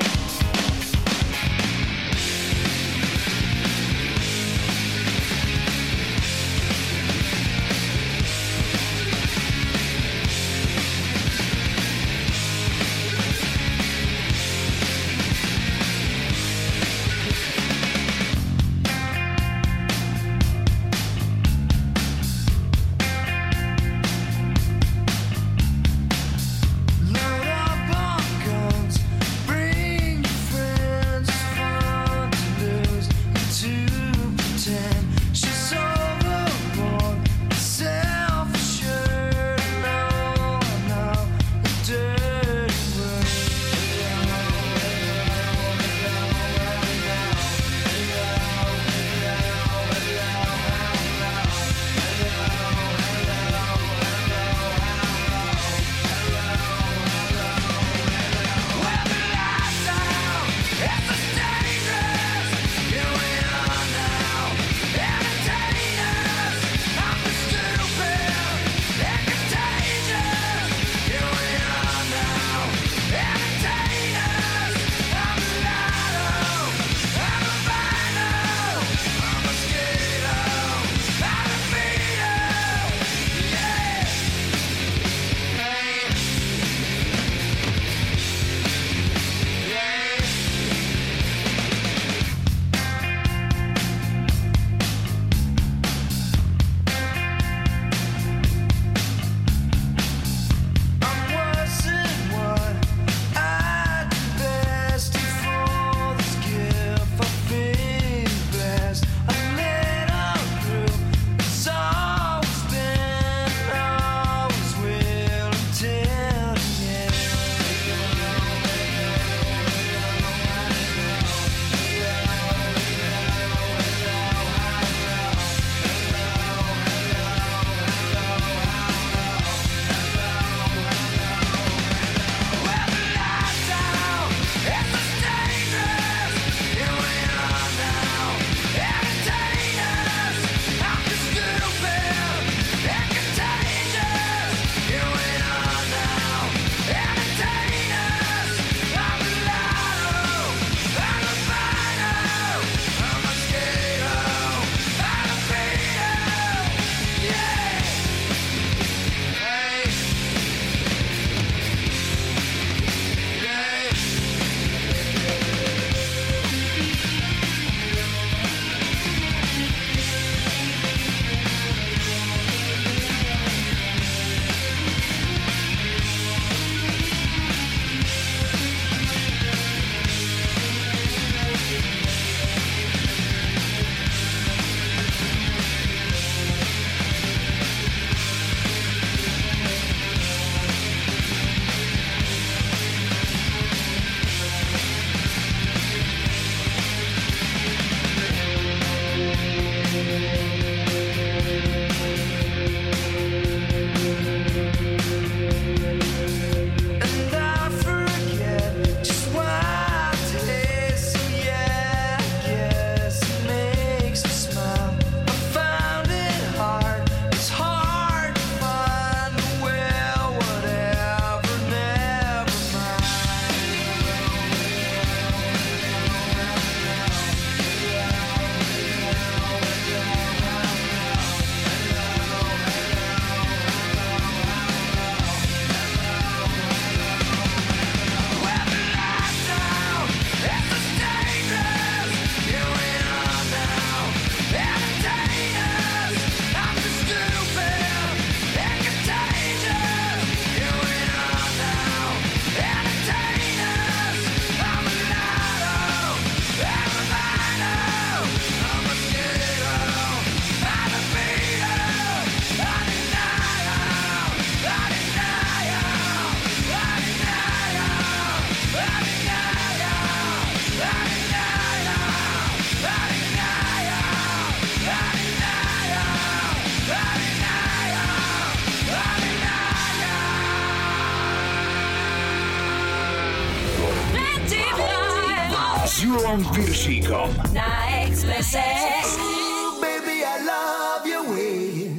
having. Ooh, baby, I love your way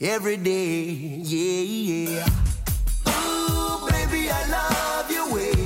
every day. Yeah, yeah. Ooh, baby, I love your way.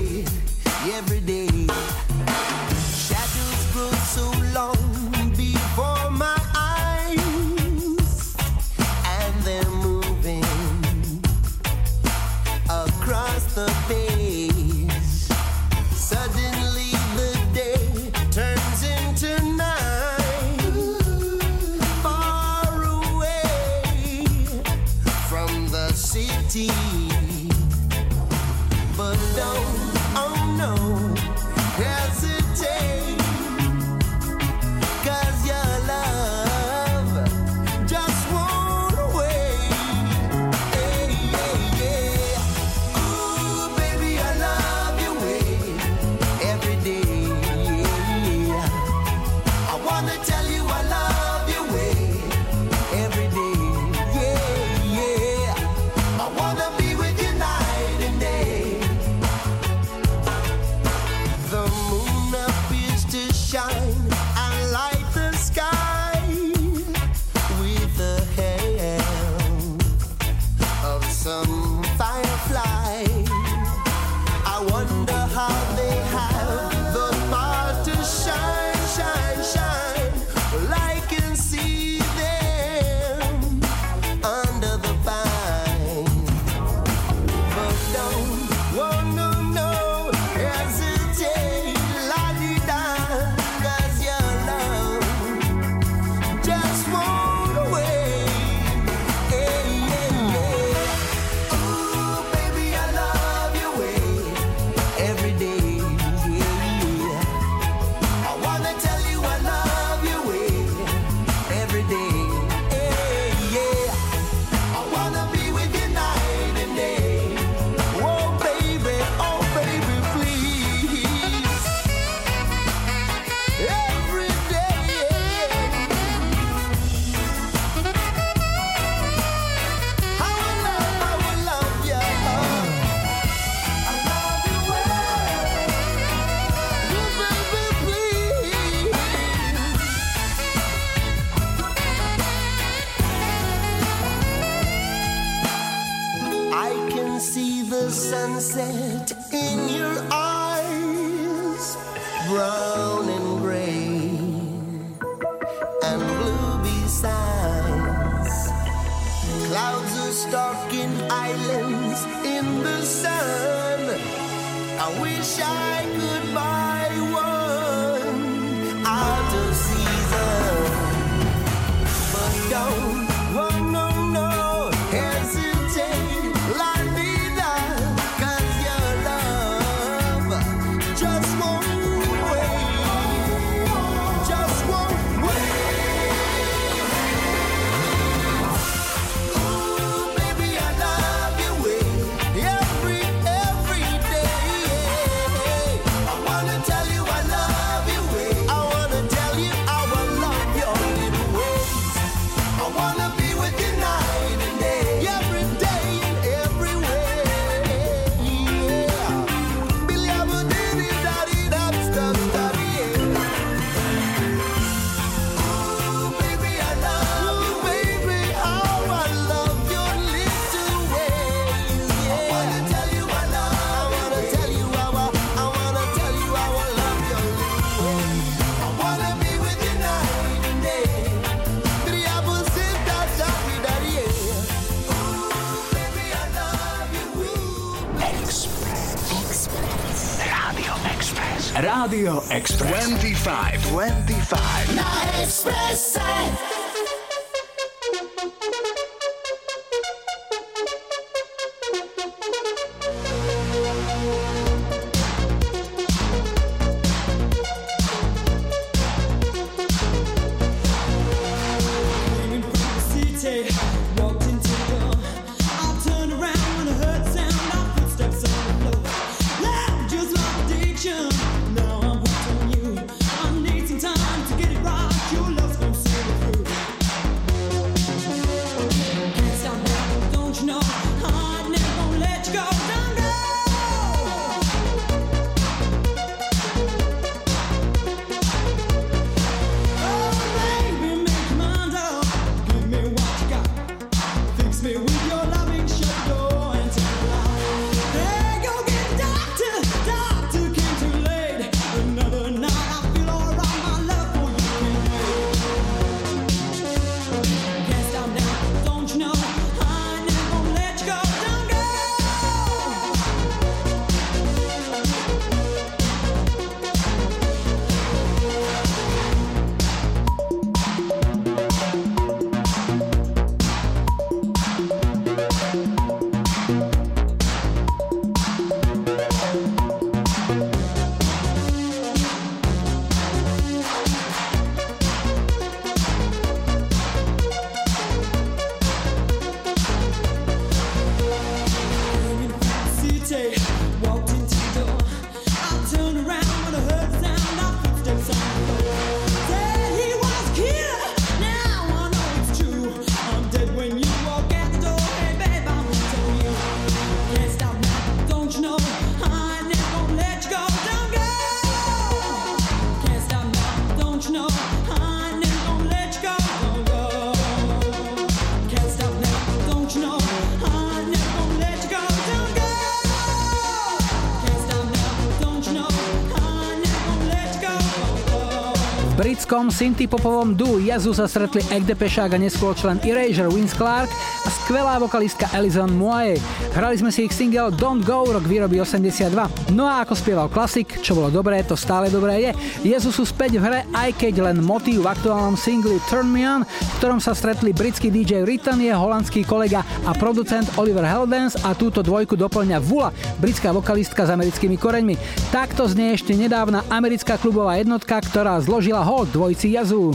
synty popovom du Jazu sa stretli Egg Depešák a neskôr člen Erasure Vince Clark a skvelá vokalistka Alison Moye. Hrali sme si ich single Don't Go, rok výroby 82. No a ako spieval klasik, čo bolo dobré, to stále dobré je. Jezusu späť v hre, aj keď len motív v aktuálnom singli Turn Me On, v ktorom sa stretli britský DJ Ritan, je holandský kolega a producent Oliver Heldens a túto dvojku doplňa Vula, britská vokalistka s americkými koreňmi. Takto znie ešte nedávna americká klubová jednotka, ktorá zložila ho dvojci Jazu.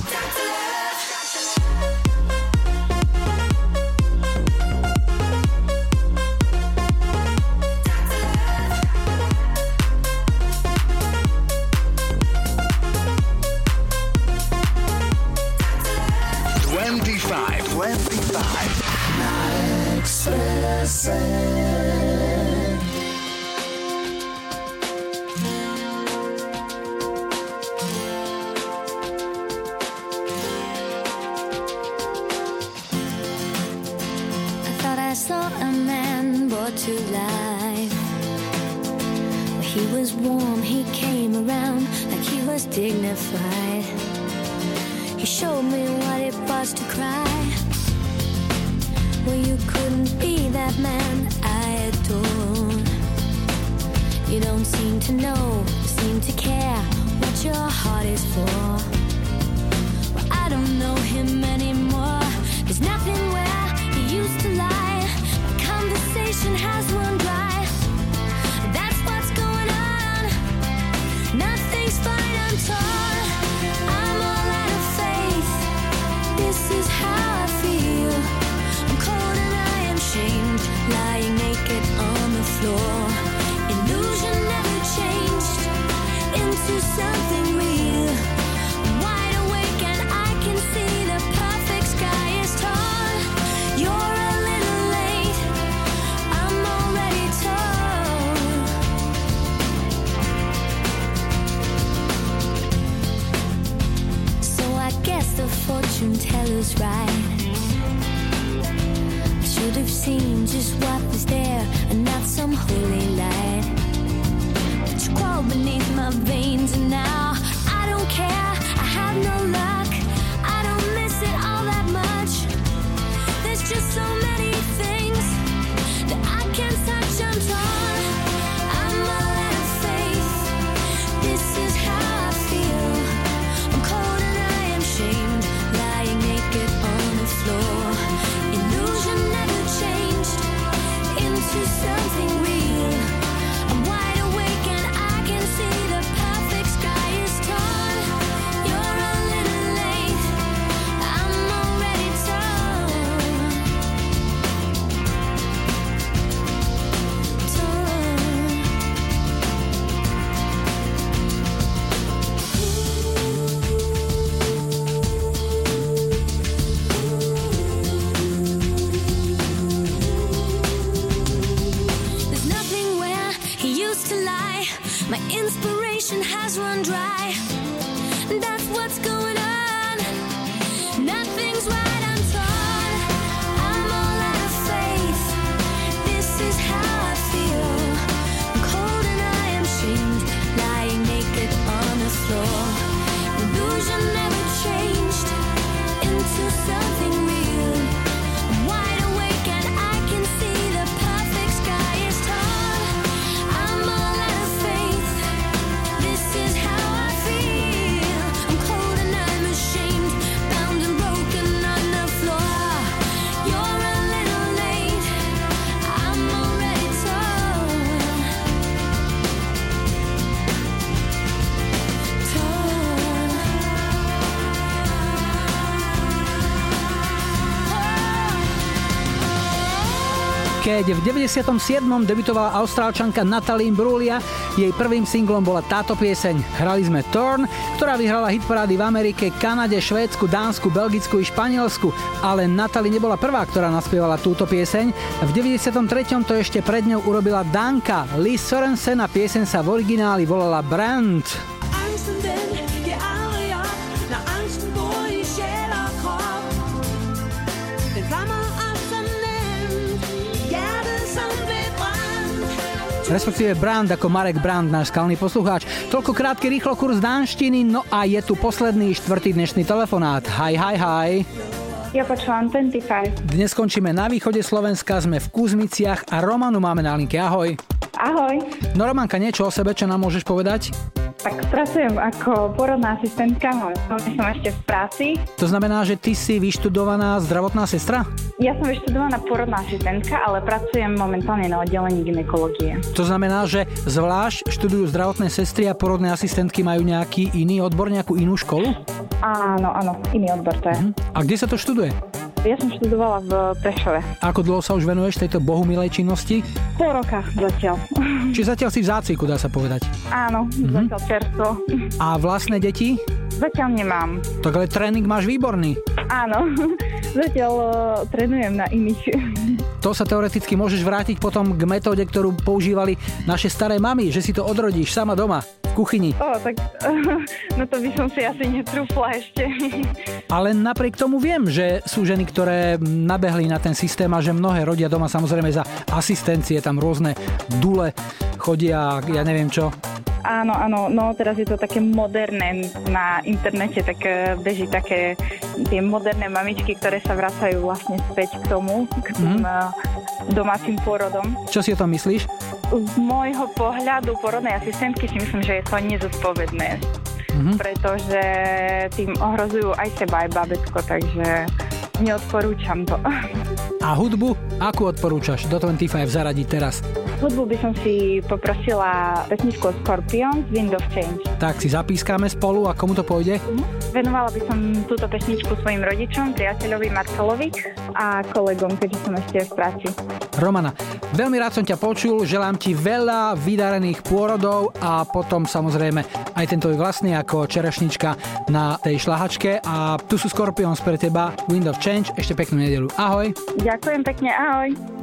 Keď v 97. debutovala austrálčanka Natalie Imbruglia, jej prvým singlom bola táto pieseň. Hrali sme Torn, ktorá vyhrala hitparády v Amerike, Kanade, Švédsku, Dánsku, Belgicku i Španielsku, ale Natalie nebola prvá, ktorá naspievala túto pieseň. V 93. to ešte pred ňou urobila Danka. Lee Sorensen a pieseň sa v origináli volala Brand. Respektíve Brand ako Marek Brand, náš skalný poslucháč. Toľko krátky rýchlo kurz dánštiny, no a je tu posledný štvrtý dnešný telefonát. Hi, hi, hi. Ja počúvam 25. Dnes skončíme na východe Slovenska, sme v Kuzmiciach a Romanu máme na linke. Ahoj. Ahoj. No Romanka, niečo o sebe, čo nám môžeš povedať? Tak pracujem ako porodná asistentka, momentálne som ešte v práci. To znamená, že ty si vyštudovaná zdravotná sestra? Ja som vyštudovaná porodná asistentka, ale pracujem momentálne na oddelení ginekológie. To znamená, že zvlášť študujú zdravotné sestry a porodné asistentky majú nejaký iný odbor, nejakú inú školu? Áno, áno, iný odbor to je. A kde sa to študuje? Ja som študovala v Prešove. Ako dlho sa už venuješ tejto bohumilej činnosti? Pol roka zatiaľ. *laughs* Či zatiaľ si v zácviku, dá sa povedať. Áno, Mhm. zatiaľ čerstvo. A vlastné deti? Zatiaľ nemám. Tak ale tréning máš výborný. Áno, *laughs* zatiaľ uh, trénujem na iných. To sa teoreticky môžeš vrátiť potom k metóde, ktorú používali naše staré mamy, že si to odrodíš sama doma, v kuchyni. O, tak *laughs* no to by som si asi netrúfla ešte. *laughs* Ale napriek tomu viem, že sú ženy, ktoré nabehli na ten systém a že mnohé rodia doma samozrejme za asistencie, tam rôzne dule chodia, ja neviem čo. Áno, áno, no teraz je to také moderné na internete, tak eh, beží také tie moderné mamičky, ktoré sa vracajú vlastne späť k tomu, k tým mm. domácim pôrodom. Čo si o tom myslíš? Z môjho pohľadu porodnej asistentky si myslím, že je to nezodpovedné, Mhm. pretože tým ohrozujú aj seba, aj babetko, takže neodporúčam to. A hudbu, akú odporúčaš do 25 zaradiť teraz? Hudbu by som si poprosila pesničku od Scorpion z Wind of Change. Tak si zapískame spolu a komu to pôjde? Venovala by som túto pesničku svojim rodičom, priateľovi Marcelovi a kolegom, keďže som ešte v práci. Romana, veľmi rád som ťa počul, želám ti veľa vydarených pôrodov a potom samozrejme aj ten tvoj vlastný ako čerešnička na tej šlahačke a tu sú Scorpions pre teba, Wind of Change, ešte peknú nedelu. Ahoj. Ďakujem pekne, ahoj.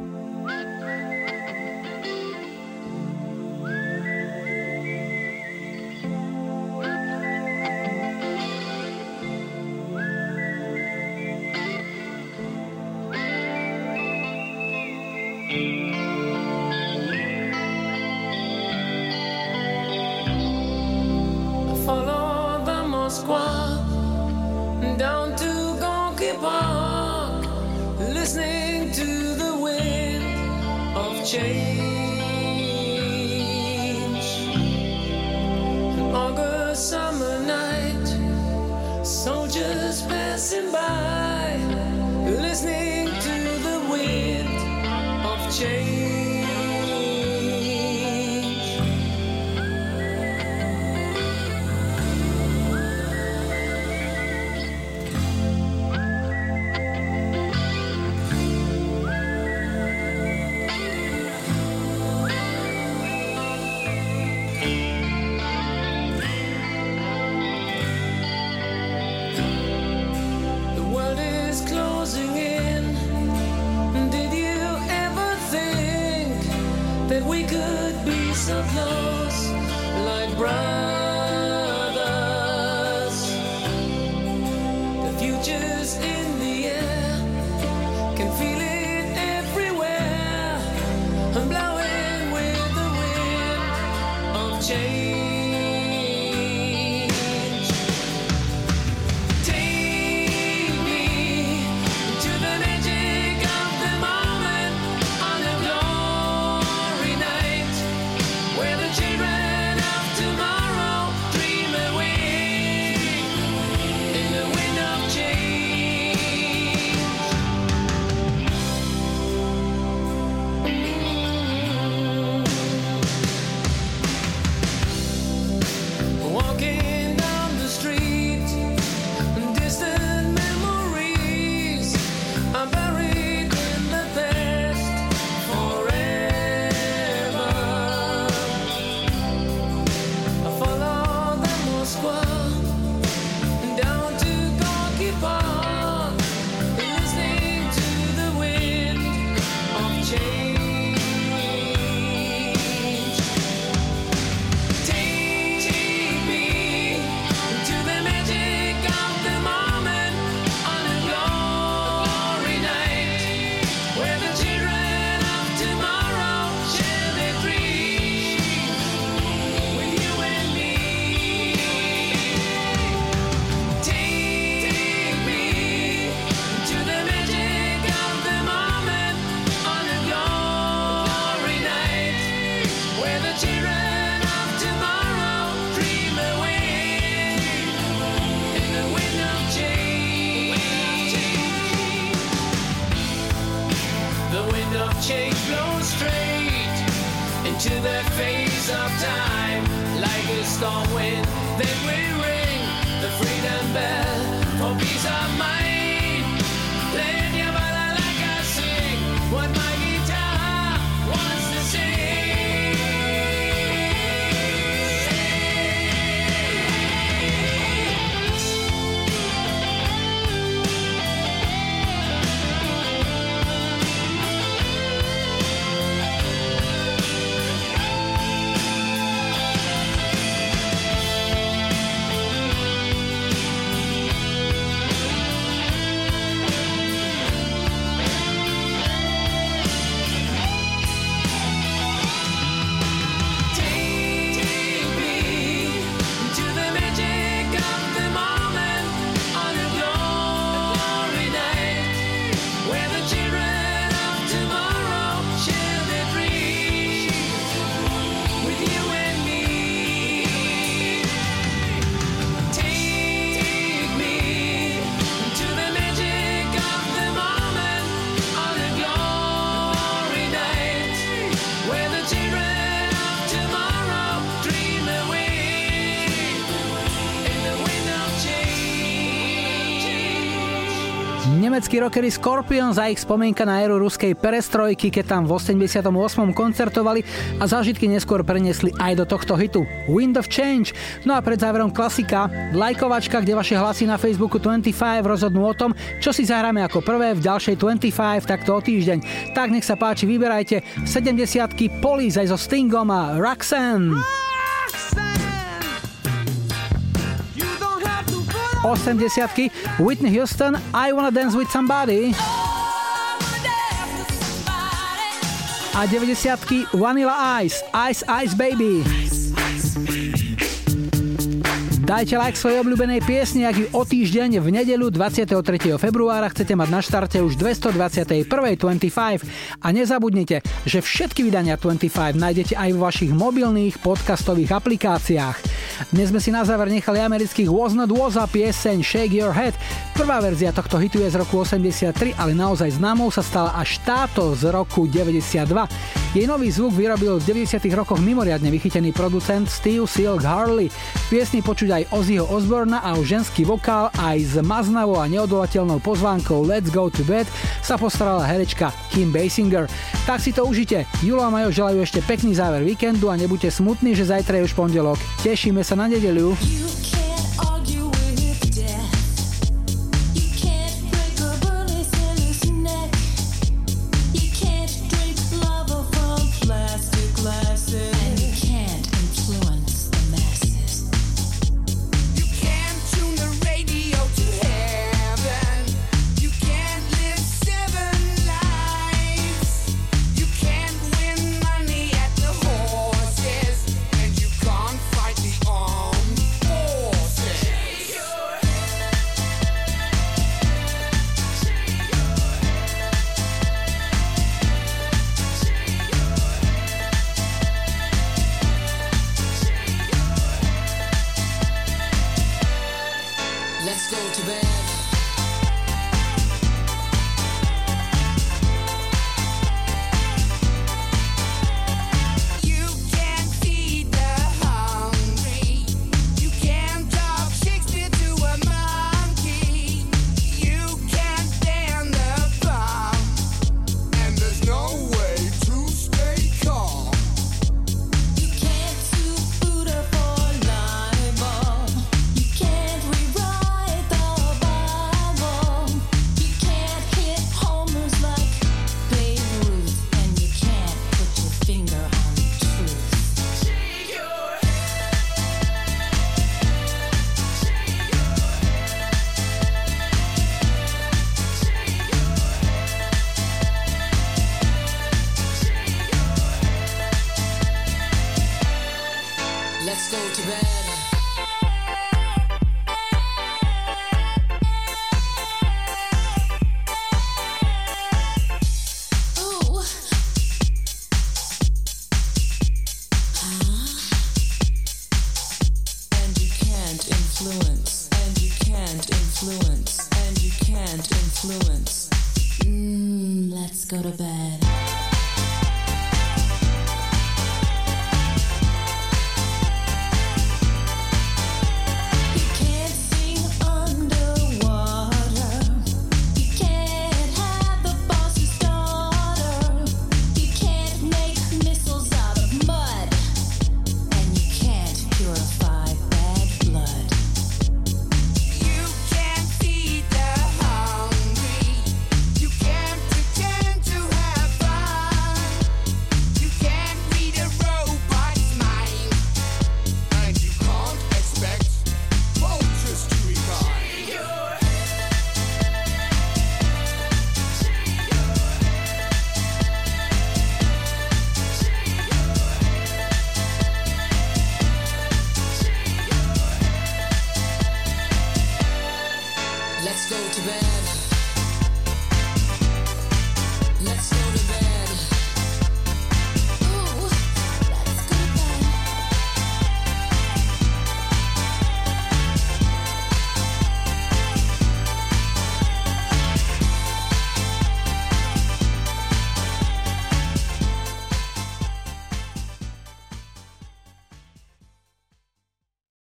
Nemeckí rockery Scorpions a ich spomienka na éru ruskej perestrojky, keď tam v 88. koncertovali a zážitky neskôr preniesli aj do tohto hitu Wind of Change. No a pred záverom klasika, lajkovačka, kde vaše hlasy na Facebooku 25 rozhodnú o tom, čo si zahráme ako prvé v ďalšej 25 takto o týždeň. Tak nech sa páči, vyberajte 70 Police aj so Stingom a Roxanne. 80 Whitney Houston I Wanna Dance With Somebody. A 90 Vanilla Ice Ice Ice Baby Dajte like svojej obľúbenej piesni, ak ju o týždeň v nedeľu 23. februára chcete mať na štarte už 221. 25 a nezabudnite, že všetky vydania 25 nájdete aj vo vašich mobilných podcastových aplikáciách. Dnes sme si na záver nechali amerických Was Not Was a pieseň Shake Your Head. Prvá verzia tohto hitu je z roku 83, ale naozaj známou sa stala až táto z roku 92. Jej nový zvuk vyrobil v 90. rokoch mimoriadne vychytený producent Steve Silk Harley. Piesni počuť aj Ozzyho Osborna a o ženský vokál aj s maznavou a neodolateľnou pozvánkou Let's Go to Bed sa postarala herečka Kim Basinger. Tak si to užite. Julo a Majo želajú ešte pekný záver víkendu a nebuďte smutní, že zajtra je už pondelok. Tešíme sa na nedeľu. argue